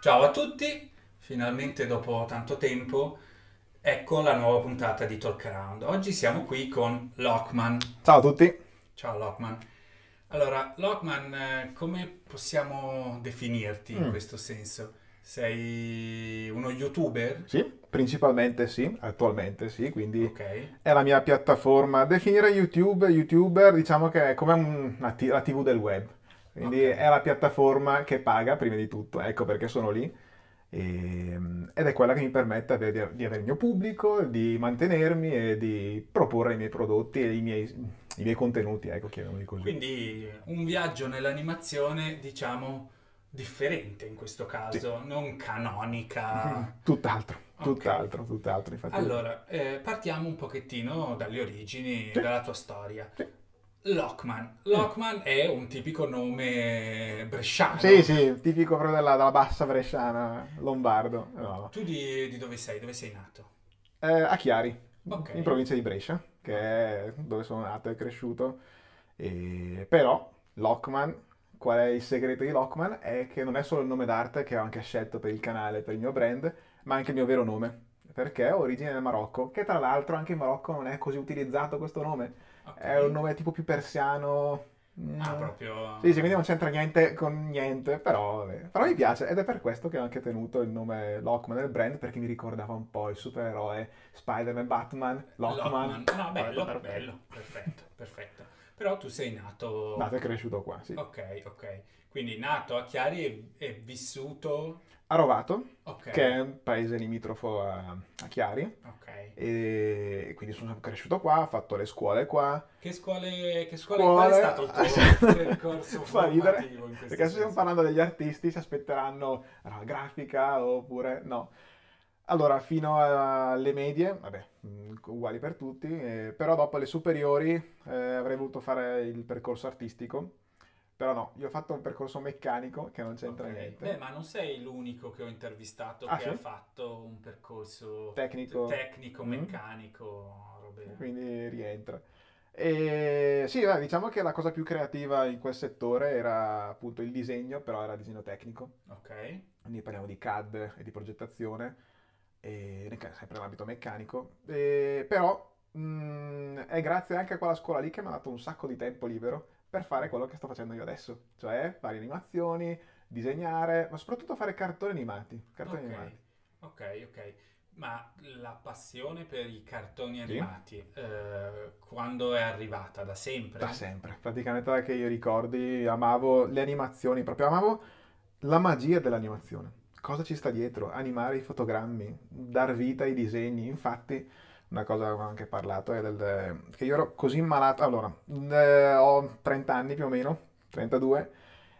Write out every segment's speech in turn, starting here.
Ciao a tutti, finalmente dopo tanto tempo ecco la nuova puntata di Talk Around. Oggi siamo qui con Lockman. Ciao a tutti. Ciao Lockman. Allora, Lockman, eh, come possiamo definirti in Mm. questo senso? Sei uno youtuber? Sì, principalmente sì, attualmente sì, quindi Ok. è la mia piattaforma. Definire YouTube, YouTuber, diciamo che è come un- una t- la TV del web. Quindi Ok. è la piattaforma che paga prima di tutto, ecco perché sono lì. E- ed è quella che mi permette di, di- avere il mio pubblico, di mantenermi e di proporre i miei prodotti e i miei, i miei contenuti, ecco, chiamiamoli così. Quindi un viaggio nell'animazione, diciamo, differente in questo caso, non canonica. Tutt'altro, Tutt'altro, tutt'altro. Infatti, Allora, eh, partiamo un pochettino dalle origini Sì. della tua storia. Sì. Lockman. Lockman è un tipico nome bresciano. Sì, sì, tipico proprio della, della bassa bresciana, lombardo. No. Tu di, di dove sei? Dove sei nato? Eh, a Chiari, Ok. in provincia di Brescia, che è dove sono nato e cresciuto. E- Però Lockman, qual è il segreto di Lockman? È che non è solo il nome d'arte che ho anche scelto per il canale, per il mio brand, ma anche il mio vero nome. Perché ho origine nel Marocco, che tra l'altro anche in Marocco non è così utilizzato questo nome. Ok. È un nome tipo più persiano. Ah, mm, proprio... Sì, sì, quindi non c'entra niente con niente, però. Però mi piace ed è per questo che ho anche tenuto il nome Lockman nel brand perché mi ricordava un po' il supereroe Spider-Man, Batman, Lockman. No, bello, Guarda, bello, perfetto, perfetto. Però tu sei nato... Nato e cresciuto qua, sì. Ok, ok. Quindi nato a Chiari e, e vissuto... A Rovato, Ok. che è un paese limitrofo a, a Chiari, Ok. e quindi sono cresciuto qua, ho fatto le scuole qua. Che scuole, che scuole, Scuole- è stato il tuo percorso Fa ridere, perché se stiamo parlando degli artisti si aspetteranno la grafica oppure no. Allora, fino alle medie, vabbè, mh, uguali per tutti, eh, però dopo le superiori eh, avrei voluto fare il percorso artistico, però no, io ho fatto un percorso meccanico che non c'entra Ok. niente. Beh, ma non sei l'unico che ho intervistato Ah, che sì? ha fatto un percorso Tecnico. tecnico, Mm. meccanico, robe... quindi rientra. E sì, diciamo che la cosa più creativa in quel settore era appunto il disegno, però era disegno tecnico. Ok. quindi parliamo di CAD e di progettazione, e sempre nell'ambito meccanico, E- però mh, è grazie anche a quella scuola lì che mi ha dato un sacco di tempo libero per fare quello che sto facendo io adesso, cioè fare animazioni, disegnare, ma soprattutto fare cartoni animati, cartoni Ok, animati. ok, ok. Ma la passione per i cartoni Sì. animati, eh, quando è arrivata? Da sempre? Da sempre, praticamente da che io ricordi, amavo le animazioni, proprio amavo la magia dell'animazione. Cosa ci sta dietro? Animare i fotogrammi, dar vita ai disegni. Infatti, una cosa che avevo anche parlato è del, che io ero così malato. Allora, eh, ho 30 anni più o meno, 32,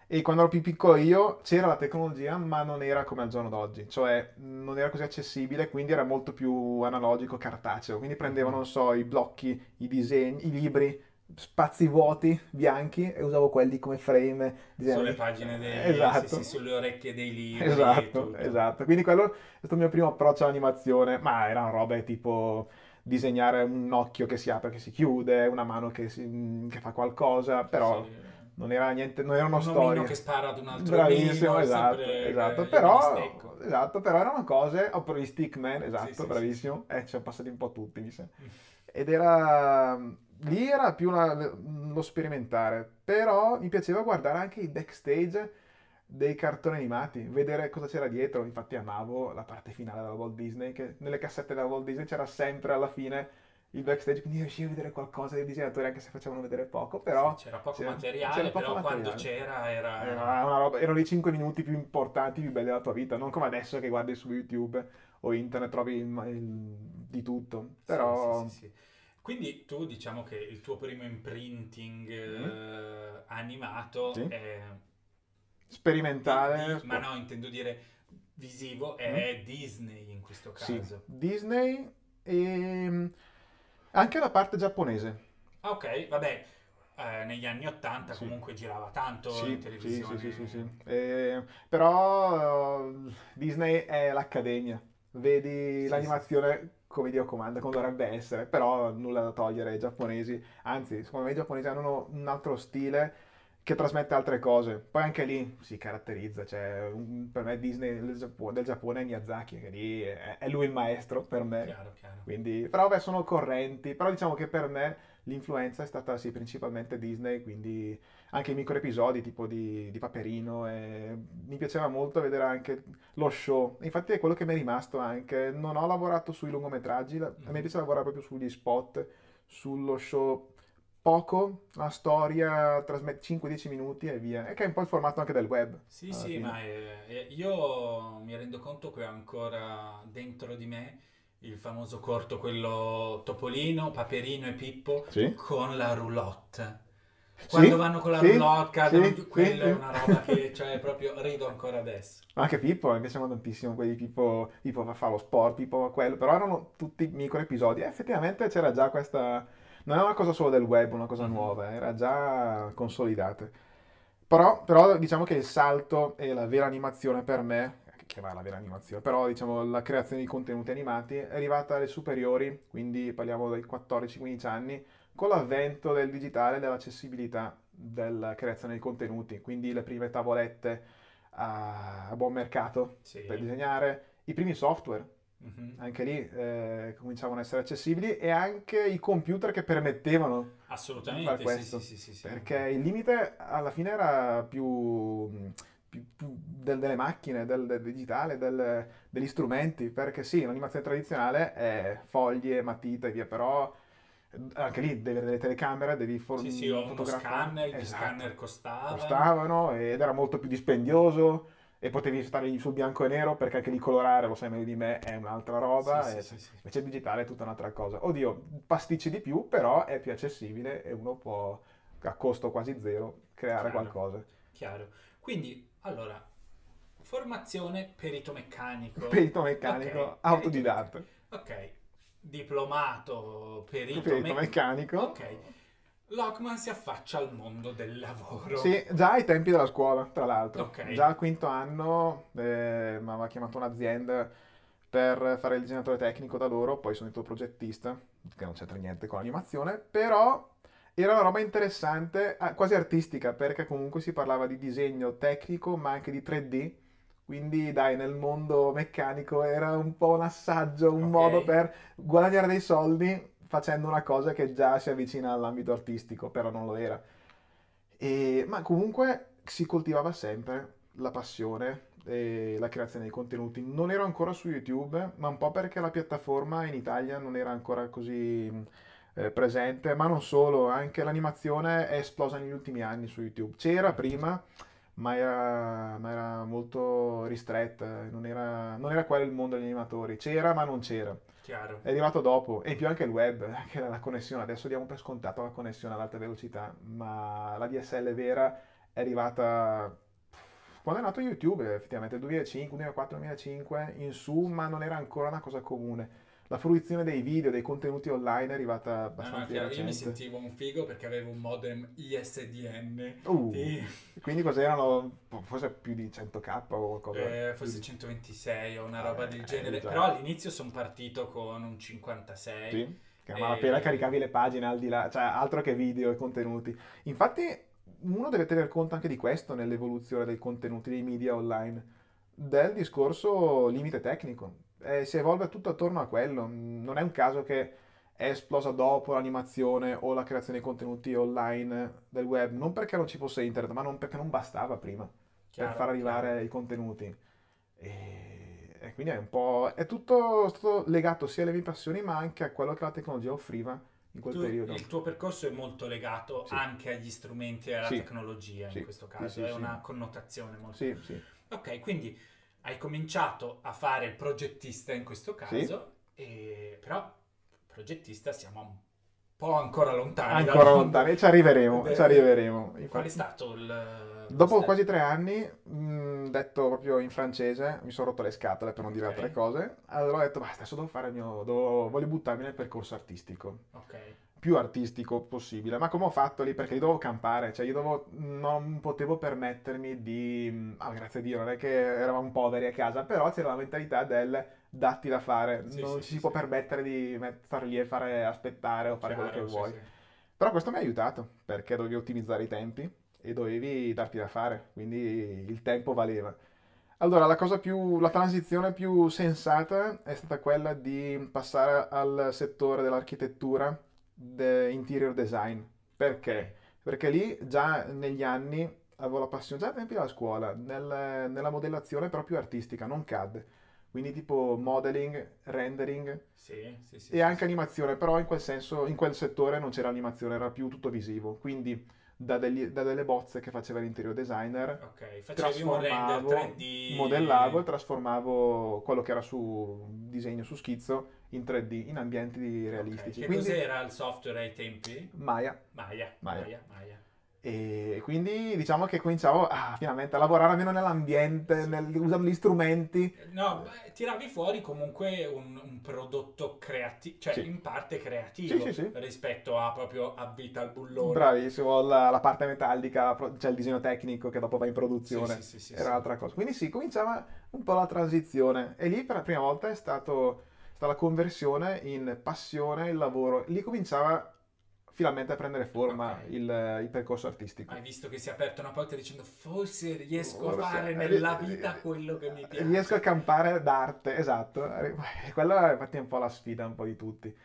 e quando ero più piccolo io c'era la tecnologia, ma non era come al giorno d'oggi, cioè non era così accessibile, quindi era molto più analogico, cartaceo. Quindi prendevo, non so, i blocchi, i disegni, i libri, spazi vuoti, bianchi, e usavo quelli come frame. disegni. Sulle pagine dei... Esatto. sì, sì, sulle orecchie dei libri. Esatto, esatto. Quindi quello è stato il mio primo approccio all'animazione, ma erano robe tipo disegnare un occhio che si apre che si chiude, una mano che, si- che fa qualcosa, però Sì. non era niente, non erano Un storie. che spara ad un altro Bravissimo, omino, esatto, sempre, esatto. eh, Però, esatto, però erano cose, oppure gli stickman, esatto, bravissimo. Eh, ci sono passati un po' tutti, mi sa. Ed era, lì era più la- lo sperimentare, però mi piaceva guardare anche i backstage dei cartoni animati, vedere cosa c'era dietro. Infatti amavo la parte finale della Walt Disney, che nelle cassette della Walt Disney c'era sempre alla fine il backstage, quindi riuscivi a vedere qualcosa dei disegnatori anche se facevano vedere poco, però Sì, c'era poco c'era- materiale, c'era poco però quando materiale. c'era era... era una roba, erano i 5 minuti più importanti, più belli della tua vita, non come adesso che guardi su YouTube o internet trovi il- il- di tutto. Però sì, sì. Quindi tu diciamo che il tuo primo imprinting eh, animato Mm-hmm. Sì. è... sperimentale. ma no, intendo dire visivo, è Disney in questo Mm. Sì, caso. Disney e anche la parte giapponese. Ah, ok, vabbè, eh, negli anni 80 Sì. comunque girava tanto Sì, in televisione. sì, sì, sì, sì. Eh, però eh, Disney è l'accademia, vedi l'animazione come Dio comanda, come dovrebbe essere, però nulla da togliere ai giapponesi, anzi, secondo me i giapponesi hanno un altro stile che trasmette altre cose. Poi anche lì si caratterizza, cioè un- per me Disney del Giappone, del Giappone è Miyazaki, che lì è, è lui il maestro per me. Chiaro, chiaro. Quindi, però vabbè, sono correnti, però diciamo che per me l'influenza è stata sì, principalmente Disney, quindi anche i micro episodi tipo di, di Paperino, e mi piaceva molto vedere anche lo show, infatti è quello che mi è rimasto anche, non ho lavorato sui lungometraggi, la- a me piace lavorare proprio sugli spot, sullo show poco, la storia trasmette 5-10 minuti e via, e che è un po' il formato anche del web. Sì, sì, fine. ma eh, eh, io mi rendo conto che ho ancora dentro di me il famoso corto, quello Topolino, Paperino e Pippo Sì. con la roulotte. Sì, Quando vanno con la sì, roulotte, cadono sì, giù, quella sì. è una roba che cioè, proprio rido ancora adesso. Anche Pippo, mi piacevano tantissimo quelli Pippo, Pippo fa fa lo sport, Pippo fa quello, però erano tutti micro episodi. E effettivamente c'era già questa... Non è una cosa solo del web, una cosa Mhm. nuova, era già consolidata. Però, però diciamo che il salto e la vera animazione per me, che va la vera animazione, però diciamo la creazione di contenuti animati è arrivata alle superiori, quindi parliamo dai 14-15 anni, con l'avvento del digitale e dell'accessibilità della creazione di contenuti, quindi le prime tavolette a, a buon mercato Sì. per disegnare, i primi software, Mhm. anche lì eh, cominciavano a essere accessibili e anche i computer che permettevano di Assolutamente, fare questo, sì, sì, sì, sì. perché il limite alla fine era più, più- più del- delle macchine, del, del digitale, del- degli strumenti, perché sì, l'animazione tradizionale è foglie, matita e via, però anche lì devi avere delle telecamere, devi for- Sì, sì, fotografare. scanner, Esatto. scanner costavano. costavano ed era molto più dispendioso e potevi stare sul bianco e nero perché anche lì colorare, lo sai meglio di me, è un'altra roba. Sì, e- sì, sì. Invece il digitale è tutta un'altra cosa. Oddio, pasticci di più, però è più accessibile e uno può, a costo quasi zero, creare Chiaro. qualcosa. Chiaro. Quindi, allora, formazione perito meccanico. Perito meccanico, Ok, autodidatta. Ok, diplomato perito, Perito me- meccanico. Ok, Lockman si affaccia al mondo del lavoro. Sì, già ai tempi della scuola, tra l'altro. Ok. Già al quinto anno eh, mi aveva chiamato un'azienda per fare il disegnatore tecnico da loro, poi sono diventato progettista, che non c'entra niente con l'animazione, però era una roba interessante, ah, quasi artistica, perché comunque si parlava di disegno tecnico, ma anche di 3D. Quindi, dai, nel mondo meccanico era un po' un assaggio, un Ok. modo per guadagnare dei soldi facendo una cosa che già si avvicina all'ambito artistico, però non lo era. E- ma comunque si coltivava sempre la passione e la creazione di contenuti. Non ero ancora su YouTube, ma un po' perché la piattaforma in Italia non era ancora così eh, presente, ma non solo, anche l'animazione è esplosa negli ultimi anni su YouTube. C'era prima, ma era, ma era molto ristretta, non era, non era quello il mondo degli animatori. C'era, ma non c'era. Chiaro. È arrivato dopo, e in più anche il web, anche la connessione. Adesso diamo per scontato la connessione ad alta velocità, ma la DSL vera è arrivata quando è nato YouTube, effettivamente 2005, 2004, 2005 in su, ma non era ancora una cosa comune. La fruizione dei video, dei contenuti online è arrivata No, no, abbastanza chiaro, io mi sentivo un figo perché avevo un modem ISDN. Uh, Sì. Quindi cos'erano? Forse più di 100k o qualcosa? Eh, forse di- 126 o una roba del Eh, genere. già. Però all'inizio sono partito con un 56. Sì, che a malapena caricavi le pagine al di là, cioè altro che video e contenuti. Infatti, uno deve tener conto anche di questo nell'evoluzione dei contenuti dei media online, del discorso limite tecnico. Eh, si evolve tutto attorno a quello. Non è un caso che è esplosa dopo l'animazione o la creazione di contenuti online del web, non perché non ci fosse internet, ma non perché non bastava prima Chiaro, per far arrivare chiaro. i contenuti. E, e quindi è un po'. È tutto stato legato sia alle mie passioni, ma anche a quello che la tecnologia offriva in quel Tu- periodo. il tuo percorso è molto legato Sì. anche agli strumenti e alla Sì. tecnologia Sì. in questo caso, è una connotazione molto... Sì, sì. Ok, quindi hai cominciato a fare il progettista in questo caso, e- però progettista siamo un po' ancora lontani. Ancora lontani, ci arriveremo, Beh, ci arriveremo. Qual è stato il... dopo il- quasi tre anni, mh, detto proprio in francese, mi sono rotto le scatole per non dire Ok. altre cose. Allora ho detto, basta, adesso devo fare il mio. devo- voglio buttarmi nel percorso artistico. Ok, più artistico possibile. Ma come ho fatto lì? Perché io dovevo campare, cioè io dovevo, non potevo permettermi di... Ah, grazie a Dio, non è che eravamo poveri a casa, però c'era la mentalità del datti da fare, Sì, non sì, ci sì, si può sì. permettere di star lì e fare aspettare o fare chiaro, quello che vuoi. Però questo mi ha aiutato, perché dovevi ottimizzare i tempi e dovevi darti da fare, quindi il tempo valeva. Allora, la cosa più, la transizione più sensata è stata quella di passare al settore dell'architettura, de interior design. Perché? Perché lì già negli anni avevo la passione, già ai tempi della scuola, nel- nella modellazione più artistica, non CAD. Quindi tipo modeling, rendering, Sì, sì, sì, e anche animazione, però in quel senso, in quel settore non c'era animazione, era più tutto visivo. Quindi da, degli- da delle bozze che faceva l'interior designer, Ok, facevi un render trasformavo, 3D... modellavo e trasformavo quello che era su disegno, su schizzo, in 3D, in ambienti realistici. Che Quindi cos'era il software ai tempi? Maya. Maya, Maya. Maya, Maya. E quindi diciamo che cominciavo ah, finalmente a lavorare almeno nell'ambiente, nel- usando gli strumenti. No, beh, tiravi fuori comunque un, un prodotto creativo, cioè Sì. in parte creativo Sì, sì, rispetto a proprio a vita al bullone. Bravissimo, la, la parte metallica, c'è il disegno tecnico che dopo va in produzione. Era un'altra cosa. Quindi sì, cominciava un po' la transizione e lì per la prima volta è stato, stata la conversione in passione, il lavoro. Lì cominciava finalmente a prendere forma Ok. il, il percorso artistico. Hai visto che si è aperta una porta dicendo forse riesco Forse- a fare nella vita quello che mi piace. Riesco a campare d'arte, esatto. Quella infatti è un po' la sfida un po' di tutti.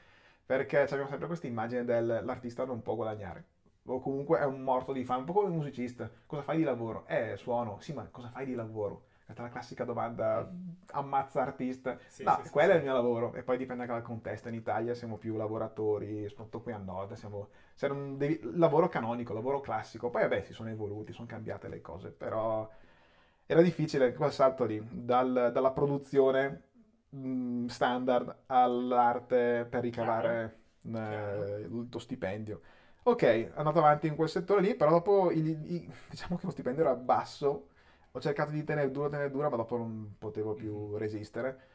Perché abbiamo sempre questa immagine dell'artista non può guadagnare. O comunque è un morto di fame, un po' come un musicista. Cosa fai di lavoro? Eh, suono. Sì, ma cosa fai di lavoro? La classica domanda, ammazza artista. Sì, no, sì, quello sì. è il mio lavoro. E poi dipende anche dal contesto. In Italia siamo più lavoratori, soprattutto qui a nord, siamo... se non devi- lavoro canonico, lavoro classico. Poi vabbè, si sono evoluti, sono cambiate le cose, però era difficile quel salto lì, dal- dalla produzione mh, standard all'arte per ricavare eh, il tuo stipendio. Ok, è andato avanti in quel settore lì, però dopo il- il- diciamo che lo stipendio era basso, ho cercato di tenere duro, tenere duro, ma dopo non potevo più resistere.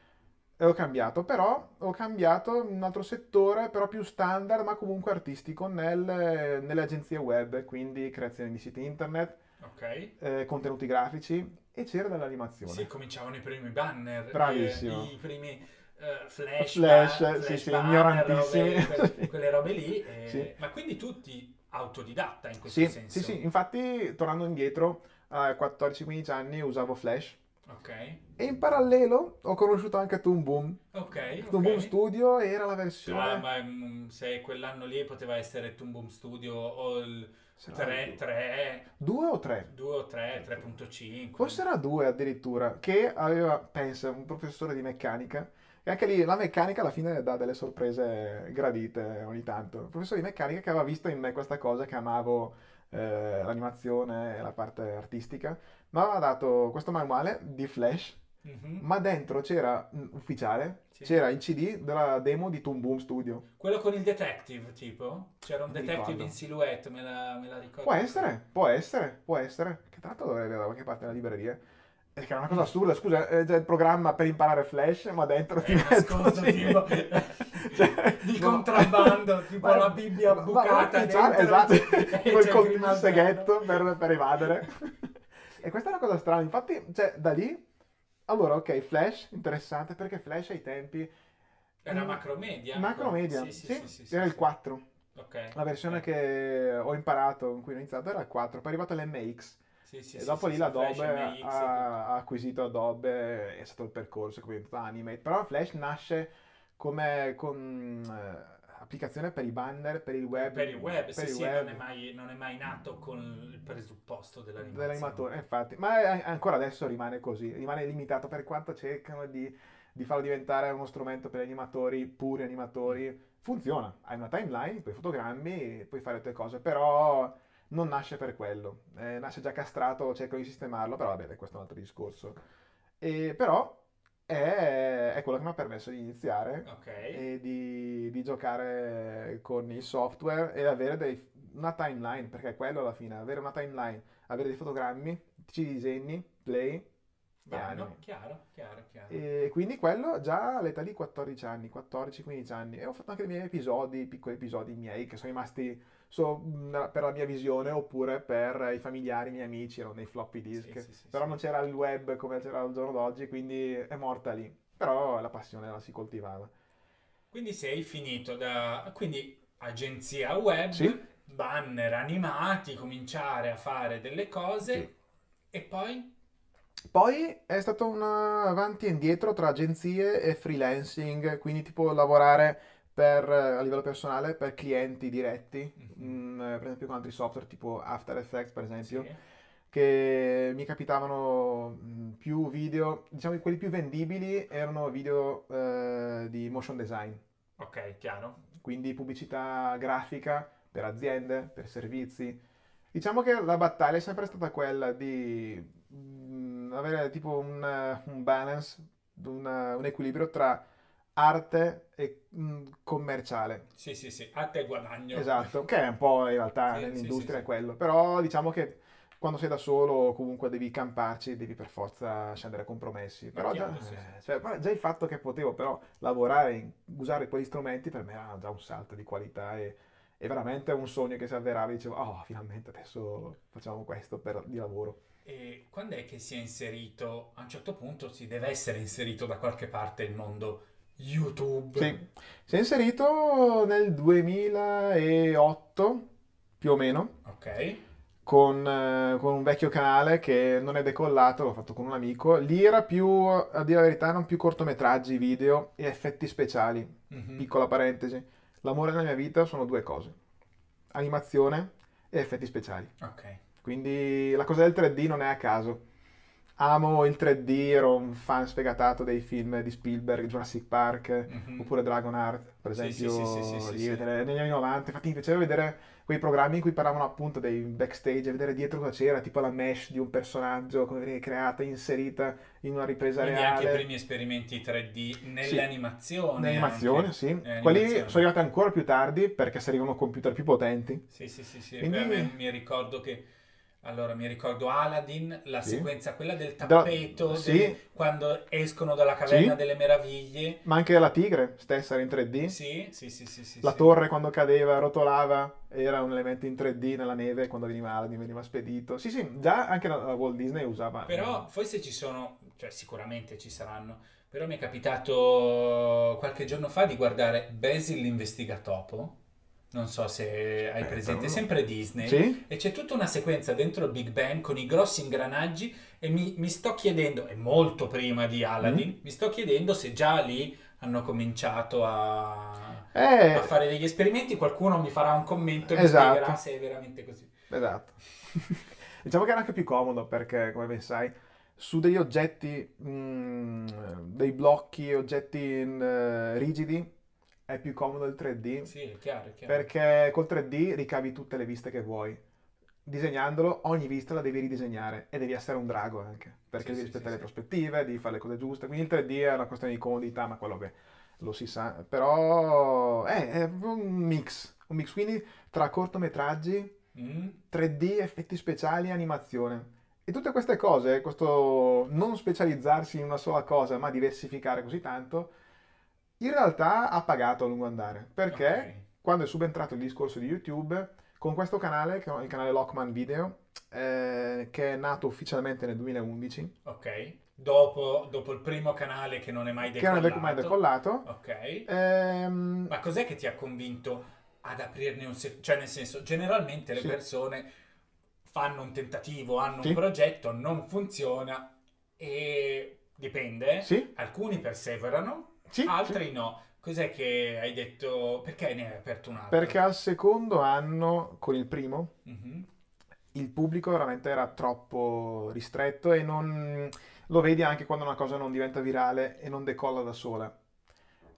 E ho cambiato, però ho cambiato in un altro settore, però più standard, ma comunque artistico, nel- nelle agenzie web, quindi creazione di siti internet, Ok. eh, contenuti grafici e c'era dell'animazione. Sì, cominciavano i primi banner, Bravissimo. eh, i primi eh, flash, Flash, ba- sì, sì, ignorantissimi. robe- que- quelle robe lì. eh, Sì. Ma quindi tutti autodidatta in questo Sì, senso? sì, sì, infatti tornando indietro, a 14-15 anni usavo Flash Ok, e in parallelo ho conosciuto anche Toon Boom. ok. Toon ok. Boom Studio era la versione... Ah, ma mm, se quell'anno lì poteva essere Toon Boom Studio o il Se no- 3, 3, Due o tre? 2 o 3, 3.5. Forse era due addirittura, che aveva, pensa, un professore di meccanica. E anche lì la meccanica alla fine dà delle sorprese gradite ogni tanto. Un professore di meccanica che aveva visto in me questa cosa che amavo eh, l'animazione e la parte artistica, mi aveva dato questo manuale di Flash, Mhm. ma dentro c'era, mm, ufficiale, Sì. c'era il CD della demo di Toon Boom Studio. Quello con il detective, tipo? C'era un detective ricordo. in silhouette, me la, me la ricordo. Può essere, può essere, può essere. Che l'altro dovrebbe avere da qualche parte nella libreria. Perché era una cosa assurda, scusa, è già il programma per imparare Flash, ma dentro ti Eh, metto nascosto, sì. tipo, Cioè, di no. contrabbando, tipo Ma- la Bibbia ma- ma bucata ufficiale, dentro, esatto, col, col Grimaldello. seghetto per, per evadere. e questa è una cosa strana, infatti, cioè, da lì, allora, ok, Flash, interessante, perché Flash ai tempi... Era macromedia? Macromedia, Sì, sì, sì, sì, era il 4. Ok. La versione ok. che ho imparato, in cui ho iniziato, era il 4, poi è arrivato l'MX. Sì, sì, e dopo lì l'Adobe ha, ha acquisito Adobe, è stato il percorso che è diventato Animate. Però Flash nasce come con, eh, applicazione per i banner, per il web. Per il web, per sì, il sì, web. Non, è mai, non è mai nato con il presupposto dell'animazione. dell'animatore, infatti, ma è- ancora adesso rimane così, rimane limitato per quanto cercano di, di farlo diventare uno strumento per gli animatori, puri animatori, funziona, hai una timeline, puoi fotogrammi, puoi fare le tue cose, però non nasce per quello, Eh, nasce già castrato, cerco di sistemarlo, però vabbè, questo è un altro discorso. E, però è, è quello che mi ha permesso di iniziare Ok. e di, di giocare con il software e avere dei- una timeline, perché è quello alla fine, avere una timeline, avere dei fotogrammi, ci disegni, play, chiaro, chiaro, chiaro. E quindi quello già all'età di 14 anni, 14-15 anni. E ho fatto anche dei miei episodi, piccoli episodi miei, che sono rimasti so- mh, per la mia visione oppure per i familiari, i miei amici, erano nei floppy disk. Sì, sì, sì, Però non c'era il web come c'era al giorno d'oggi, quindi è morta lì. Però la passione la si coltivava. Quindi sei finito da... Quindi agenzia web, banner animati, cominciare a fare delle cose e poi... Poi è stato un avanti e indietro tra agenzie e freelancing, quindi tipo lavorare per, a livello personale per clienti diretti, Mhm. mm, per esempio con altri software tipo After Effects per esempio, Sì. che mi capitavano mm, più video, diciamo che quelli più vendibili erano video eh, di motion design, Ok, chiaro. quindi pubblicità grafica per aziende, per servizi. Diciamo che la battaglia è sempre stata quella di avere tipo un, eh, un balance, un, eh, un equilibrio tra arte e mm, commerciale. Sì, sì, sì, a te guadagno. Esatto, che è un po' in realtà Sì, nell'industria sì, sì, è sì. quello, però diciamo che quando sei da solo comunque devi camparci, devi per forza scendere a compromessi. Però già, sì, eh, cioè, già il fatto che potevo però lavorare, usare quegli strumenti per me era già un salto di qualità e, e veramente un sogno che si avverava, dicevo, oh, finalmente adesso facciamo questo per, di lavoro. E quando è che si è inserito, a un certo punto si deve essere inserito da qualche parte il mondo YouTube? Sì, si è inserito nel 2008, più o meno. Ok, con, eh, con un vecchio canale che non è decollato, l'ho fatto con un amico. Lì era più, a dire la verità, erano più cortometraggi, video e effetti speciali. Mhm. Piccola parentesi. L'amore nella mia vita sono due cose. Animazione e effetti speciali. ok. Quindi la cosa del 3D non è a caso. Amo il 3D, ero un fan sfegatato dei film di Spielberg, Jurassic Park, Mhm. oppure Dragonheart, per Sì, esempio, sì, sì, sì, lì, negli anni 90. Infatti mi piaceva vedere quei programmi in cui parlavano appunto dei backstage, vedere dietro cosa c'era, tipo la mesh di un personaggio, come viene creata, inserita in una ripresa Quindi anche i reale. primi esperimenti 3D nelle animazioni. Nell'animazione, anche. sì. Nelle Quelli sono arrivati ancora più tardi perché servivano computer più potenti. Sì, sì, sì, sì. Quindi- Beh, mi ricordo che... Allora, mi ricordo Aladdin, la Sì. sequenza quella del Da- tappeto, sì. del- quando escono dalla caverna Sì. delle meraviglie. Ma anche la tigre stessa era in 3D. Sì, sì, sì, sì, sì, La torre quando cadeva, rotolava, era un elemento in 3D nella neve quando veniva Aladdin, veniva spedito. Sì, sì, già anche la, la Walt Disney usava. Però forse ci sono, cioè sicuramente ci saranno, però mi è capitato qualche giorno fa di guardare Basil l'investigatopo, non so se hai presente, sempre Disney, Sì? e c'è tutta una sequenza dentro il Big Bang con i grossi ingranaggi e mi, mi sto chiedendo, e molto prima di Aladdin, Mm. mi sto chiedendo se già lì hanno cominciato a, Eh, a fare degli esperimenti, qualcuno mi farà un commento e mi Esatto. spiegherà se è veramente così. Esatto. diciamo che era anche più comodo perché, come ben sai, su degli oggetti, mm, dei blocchi, oggetti mm, rigidi, è più comodo il 3D Sì, è chiaro, è chiaro. perché col 3D ricavi tutte le viste che vuoi. Disegnandolo, ogni vista la devi ridisegnare e devi essere un drago anche, perché Sì, devi rispettare sì, le prospettive, devi fare le cose giuste. Quindi il 3D è una questione di comodità, ma quello che lo si sa. Però è, è un mix, un mix quindi tra cortometraggi, Mm? 3D, effetti speciali e animazione. E tutte queste cose, questo non specializzarsi in una sola cosa, ma diversificare così tanto, in realtà ha pagato a lungo andare. Perché Ok. quando è subentrato il discorso di YouTube, con questo canale, che è il canale Lockman Video, eh, che è nato ufficialmente nel 2011, Ok, dopo, dopo il primo canale che non è mai che non decollato. è mai decollato, Ok, ehm, ma cos'è che ti ha convinto ad aprirne un secondo, cioè nel senso, generalmente le Sì. persone fanno un tentativo, hanno Sì. un progetto, non funziona e dipende. Sì. Alcuni perseverano, Sì, altri sì. no. Cos'è che hai detto? Perché ne hai aperto un altro? Perché al secondo anno, con il primo, Mhm. il pubblico veramente era troppo ristretto e non lo vedi anche quando una cosa non diventa virale e non decolla da sola.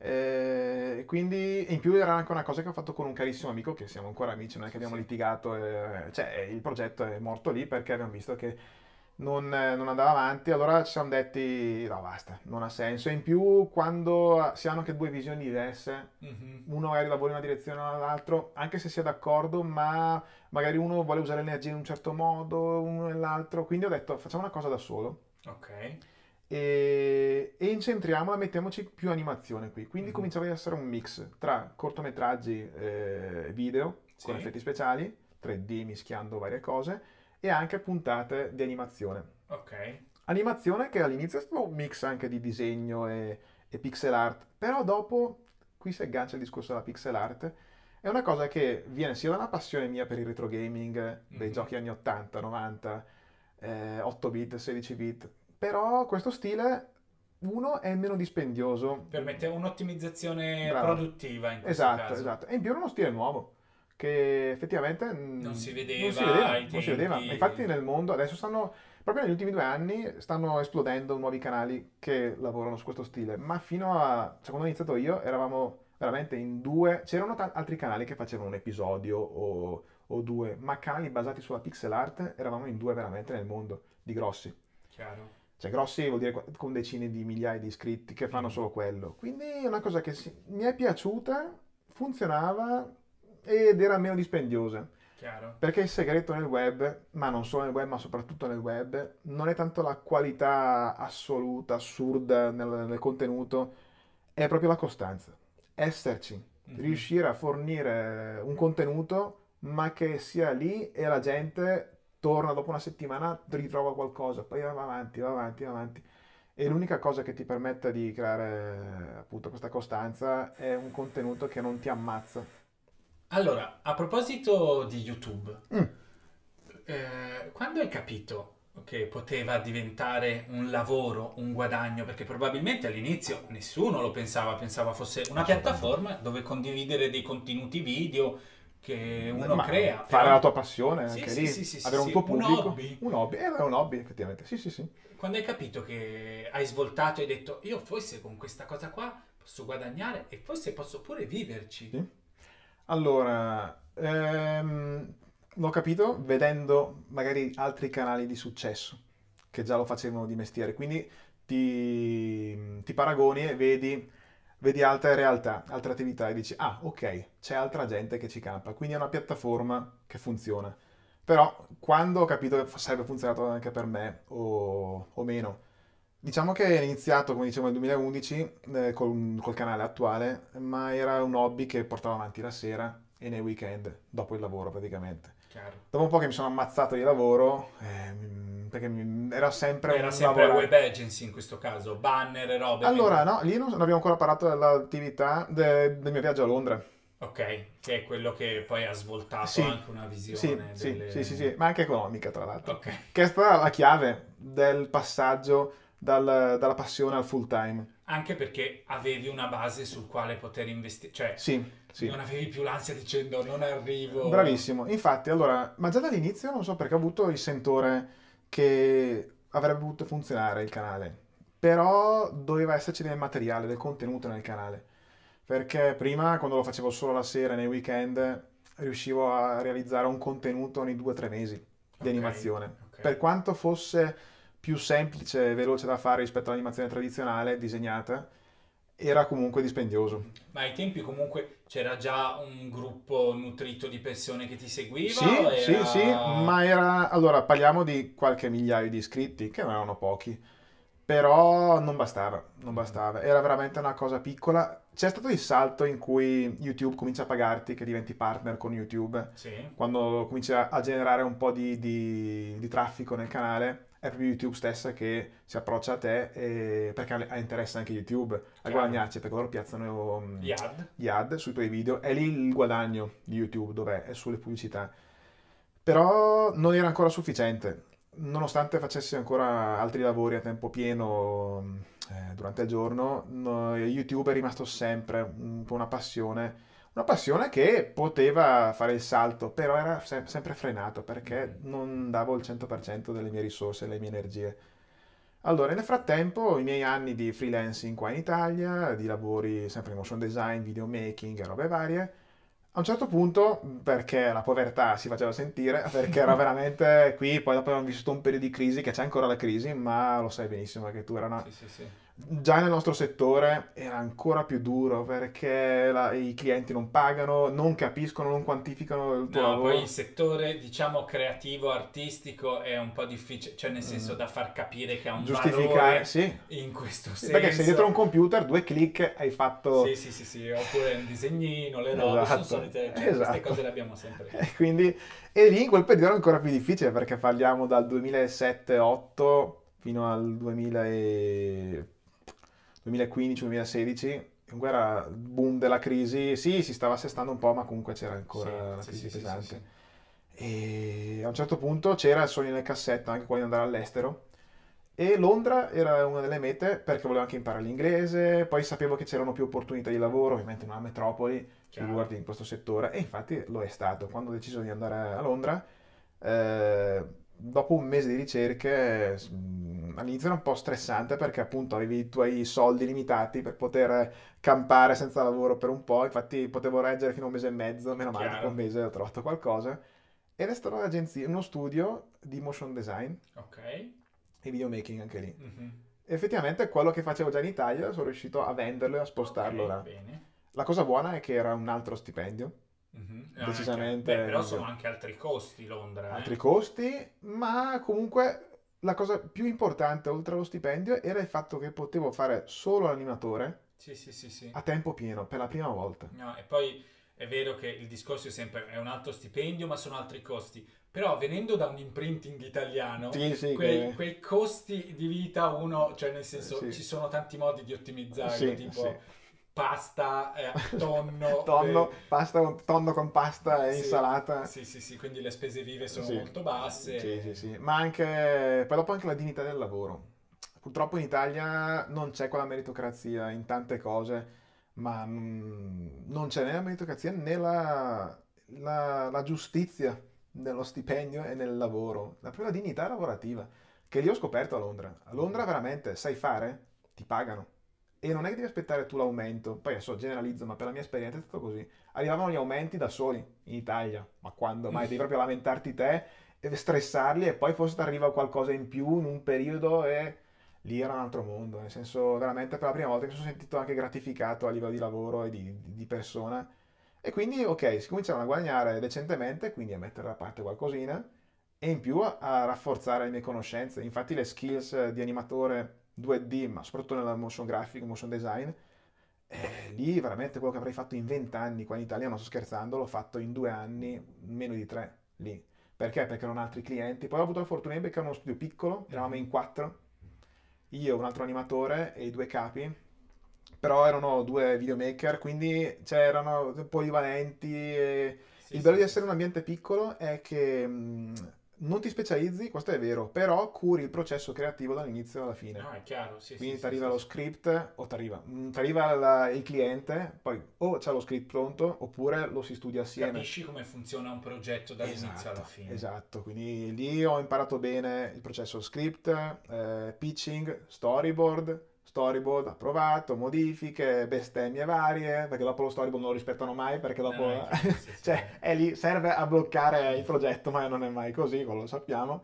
Eh, quindi in più era anche una cosa che ho fatto con un carissimo amico che siamo ancora amici, non è che abbiamo litigato, eh, cioè il progetto è morto lì perché abbiamo visto che non, non andava avanti, allora ci siamo detti no basta, non ha senso. E in più quando si hanno anche due visioni diverse, Mhm. uno magari lavora in una direzione o nell'altro, anche se si è d'accordo, ma magari uno vuole usare l'energia in un certo modo, uno nell'altro. Quindi ho detto facciamo una cosa da solo Ok. e, e incentriamola, mettiamoci più animazione qui. Quindi Mhm. cominciava ad essere un mix tra cortometraggi eh, video con Sì. effetti speciali, 3D mischiando varie cose e anche puntate di animazione. Ok. Animazione che all'inizio è stato un mix anche di disegno e, e pixel art, però dopo, qui si aggancia il discorso della pixel art, è una cosa che viene sia da una passione mia per il retro gaming, dei Mhm. giochi anni 80, 90, eh, 8 bit, 16 bit, però questo stile, uno, è meno dispendioso. Permette un'ottimizzazione Bravo. produttiva in questo Esatto, caso. esatto. E in più è uno stile nuovo, che effettivamente mm, Non si vedeva non si vedeva, non si vedeva. Infatti nel mondo adesso stanno, proprio negli ultimi due anni, stanno esplodendo nuovi canali che lavorano su questo stile, ma fino a, quando ho iniziato io, eravamo veramente in due, c'erano ta- altri canali che facevano un episodio o, o due, ma canali basati sulla pixel art, eravamo in due veramente nel mondo, di grossi. Chiaro. Cioè, grossi vuol dire con decine di migliaia di iscritti che fanno Mm. solo quello. Quindi è una cosa che si- mi è piaciuta, funzionava ed era meno dispendiosa. Chiaro. Perché il segreto nel web, ma non solo nel web, ma soprattutto nel web, non è tanto la qualità assoluta, assurda nel, nel contenuto, è proprio la costanza. Esserci, Mhm. riuscire a fornire un contenuto, ma che sia lì e la gente torna dopo una settimana, ritrova qualcosa, poi va avanti, va avanti, va avanti. E l'unica cosa che ti permette di creare appunto questa costanza è un contenuto che non ti ammazza. Allora, a proposito di YouTube, Mm. eh, quando hai capito che poteva diventare un lavoro, un guadagno? Perché probabilmente all'inizio nessuno lo pensava, pensava fosse una piattaforma dove condividere dei contenuti video che uno Ma crea. Fare Però la tua passione Sì, anche sì, lì, sì, sì, avere un tuo un pubblico. hobby. Un hobby, era un hobby effettivamente, sì sì sì. Quando hai capito che hai svoltato e hai detto io forse con questa cosa qua posso guadagnare e forse posso pure viverci. Sì. Allora, ehm, l'ho capito vedendo magari altri canali di successo che già lo facevano di mestiere, quindi ti, ti paragoni e vedi, vedi altre realtà, altre attività e dici, ah ok, c'è altra gente che ci campa, quindi è una piattaforma che funziona. Però quando ho capito che sarebbe funzionato anche per me o, o meno, Diciamo che è iniziato, come dicevo, nel 2011 eh, col, col canale attuale, ma era un hobby che portavo avanti la sera e nei weekend, dopo il lavoro praticamente. Chiaro. Dopo un po' che mi sono ammazzato di lavoro, eh, perché mi- era sempre Era un sempre lavorare- web agency in questo caso, banner e robe. Allora, quindi- no, lì non, non abbiamo ancora parlato dell'attività de- del mio viaggio a Londra. Ok, che è quello che poi ha svoltato Sì. anche una visione sì, delle- sì, sì, sì, ma anche economica, tra l'altro. Ok. Che è stata la chiave del passaggio dal- dalla passione al full time. Anche perché avevi una base sul quale poter investire, cioè Sì, sì. non avevi più l'ansia dicendo non arrivo. Bravissimo, infatti, allora, ma già dall'inizio non so perché ho avuto il sentore che avrebbe potuto funzionare il canale, però doveva esserci del materiale, del contenuto nel canale, perché prima quando lo facevo solo la sera, nei weekend, riuscivo a realizzare un contenuto ogni due o tre mesi di Ok, animazione, ok. per quanto fosse più semplice e veloce da fare rispetto all'animazione tradizionale disegnata, era comunque dispendioso. Ma ai tempi comunque c'era già un gruppo nutrito di persone che ti seguiva? Sì, o sì, era- sì, ma era... Allora, parliamo di qualche migliaio di iscritti, che non erano pochi, però non bastava, non bastava. Era veramente una cosa piccola. C'è stato il salto in cui YouTube comincia a pagarti, che diventi partner con YouTube, Sì. quando comincia a generare un po' di, di- di traffico nel canale. È proprio YouTube stessa che si approccia a te e- perché ha- interesse anche YouTube a guadagnarci perché loro piazzano mm, Gli ad. gli ad sui tuoi video, è lì il guadagno di YouTube, dov'è? È sulle pubblicità. Però non era ancora sufficiente, nonostante facessi ancora altri lavori a tempo pieno mh, eh, durante il giorno, no, YouTube è rimasto sempre un po' una passione, una passione che poteva fare il salto, però era se- sempre frenato perché non davo il 100% delle mie risorse delle mie energie. Allora, nel frattempo, i miei anni di freelancing qua in Italia, di lavori sempre in motion design, videomaking e robe varie, a un certo punto, perché la povertà si faceva sentire, perché era veramente qui, poi dopo abbiamo vissuto un periodo di crisi, che c'è ancora la crisi, ma lo sai benissimo che tu era una... Sì, sì, sì. Già nel nostro settore era ancora più duro perché la- i clienti non pagano, non capiscono, non quantificano il tuo No, lavoro. poi il settore, diciamo, creativo, artistico è un po' difficile, cioè nel senso Mm. da far capire che ha un Giustificare, valore sì. in questo senso. Perché sei dietro un computer, due clic, hai fatto... Sì, sì, sì, sì, oppure un disegnino, le robe, sono Esatto, solite, cioè, esatto. queste cose le abbiamo sempre. E quindi, e lì in quel periodo era ancora più difficile perché parliamo dal 2007-2008 fino al 2000 e- 2015-2016. Comunque era il boom della crisi. Sì, si stava assestando un po', ma comunque c'era ancora la Sì, crisi sì, pesante. sì. E a un certo punto c'era il sogno nel cassetto anche quello di andare all'estero. E Londra era una delle mete perché volevo anche imparare l'inglese, poi sapevo che c'erano più opportunità di lavoro, ovviamente in una metropoli, figurati in questo settore, e infatti lo è stato. Quando ho deciso di andare a Londra, eh, dopo un mese di ricerche, mh, all'inizio era un po' stressante perché appunto avevi i tuoi soldi limitati per poter campare senza lavoro per un po', infatti potevo reggere fino a un mese e mezzo, meno male dopo un mese ho trovato qualcosa. Ed è stata un'agenzia, uno studio di motion design Ok. e videomaking anche lì. Mhm. Effettivamente quello che facevo già in Italia sono riuscito a venderlo e a spostarlo Ok, là. Bene. La cosa buona è che era un altro stipendio, Mhm. No, Decisamente anche- beh, però sono anche altri costi Londra. eh. altri costi, ma comunque la cosa più importante oltre allo stipendio era il fatto che potevo fare solo l'animatore Sì, sì, sì, sì. a tempo pieno per la prima volta. No, e poi è vero che il discorso è sempre è un alto stipendio, ma sono altri costi. Però venendo da un imprinting italiano, Sì, sì, quei, che- quei costi di vita uno, cioè nel senso Sì. ci sono tanti modi di ottimizzarlo, Sì, tipo sì. Pasta, eh, tonno, Tonno, eh, pasta con- tonno con pasta e sì, insalata. Sì, sì, sì, quindi le spese vive sono Sì. molto basse. Sì, sì, sì, ma anche, poi dopo anche la dignità del lavoro. Purtroppo in Italia non c'è quella meritocrazia in tante cose, ma mm, non c'è né la meritocrazia né la, la- la giustizia nello stipendio e nel lavoro. La propria dignità lavorativa, che lì ho scoperto a Londra. A Londra veramente sai fare, ti pagano. E non è che devi aspettare tu l'aumento. Poi adesso generalizzo, ma per la mia esperienza è stato così. Arrivavano gli aumenti da soli in Italia. Ma quando mai? Devi proprio lamentarti te stressarli e poi forse ti arriva qualcosa in più in un periodo e lì era un altro mondo. Nel senso, veramente per la prima volta mi sono sentito anche gratificato a livello di lavoro e di, di- di persona. E quindi, ok, si cominciano a guadagnare decentemente, quindi a mettere da parte qualcosina e in più a, a rafforzare le mie conoscenze. Infatti le skills eh, di animatore 2D, ma soprattutto nella motion graphic, motion design, eh, lì veramente quello che avrei fatto in 20 anni qua in Italia, non sto scherzando, l'ho fatto in due anni, meno di tre lì. Perché? Perché erano altri clienti. Poi ho avuto la fortuna di beccare uno studio piccolo, eravamo in quattro, io, un altro animatore e i due capi, però erano due videomaker, quindi cioè, erano polivalenti. E... Sì, Il bello sì, di essere un ambiente piccolo è che mh, non ti specializzi, questo è vero, però curi il processo creativo dall'inizio alla fine. No, è chiaro, sì, Quindi sì, ti arriva sì, lo sì. script o ti arriva, mm, il cliente, poi o c'è lo script pronto oppure lo si studia assieme. Capisci come funziona un progetto dall'inizio Esatto, alla fine. Esatto, quindi lì ho imparato bene il processo script, eh, pitching, storyboard, storyboard approvato, modifiche, bestemmie varie, perché dopo lo storyboard non lo rispettano mai, perché dopo... No, no, sì, sì. cioè, è lì, serve a bloccare il progetto, ma non è mai così, quello lo sappiamo.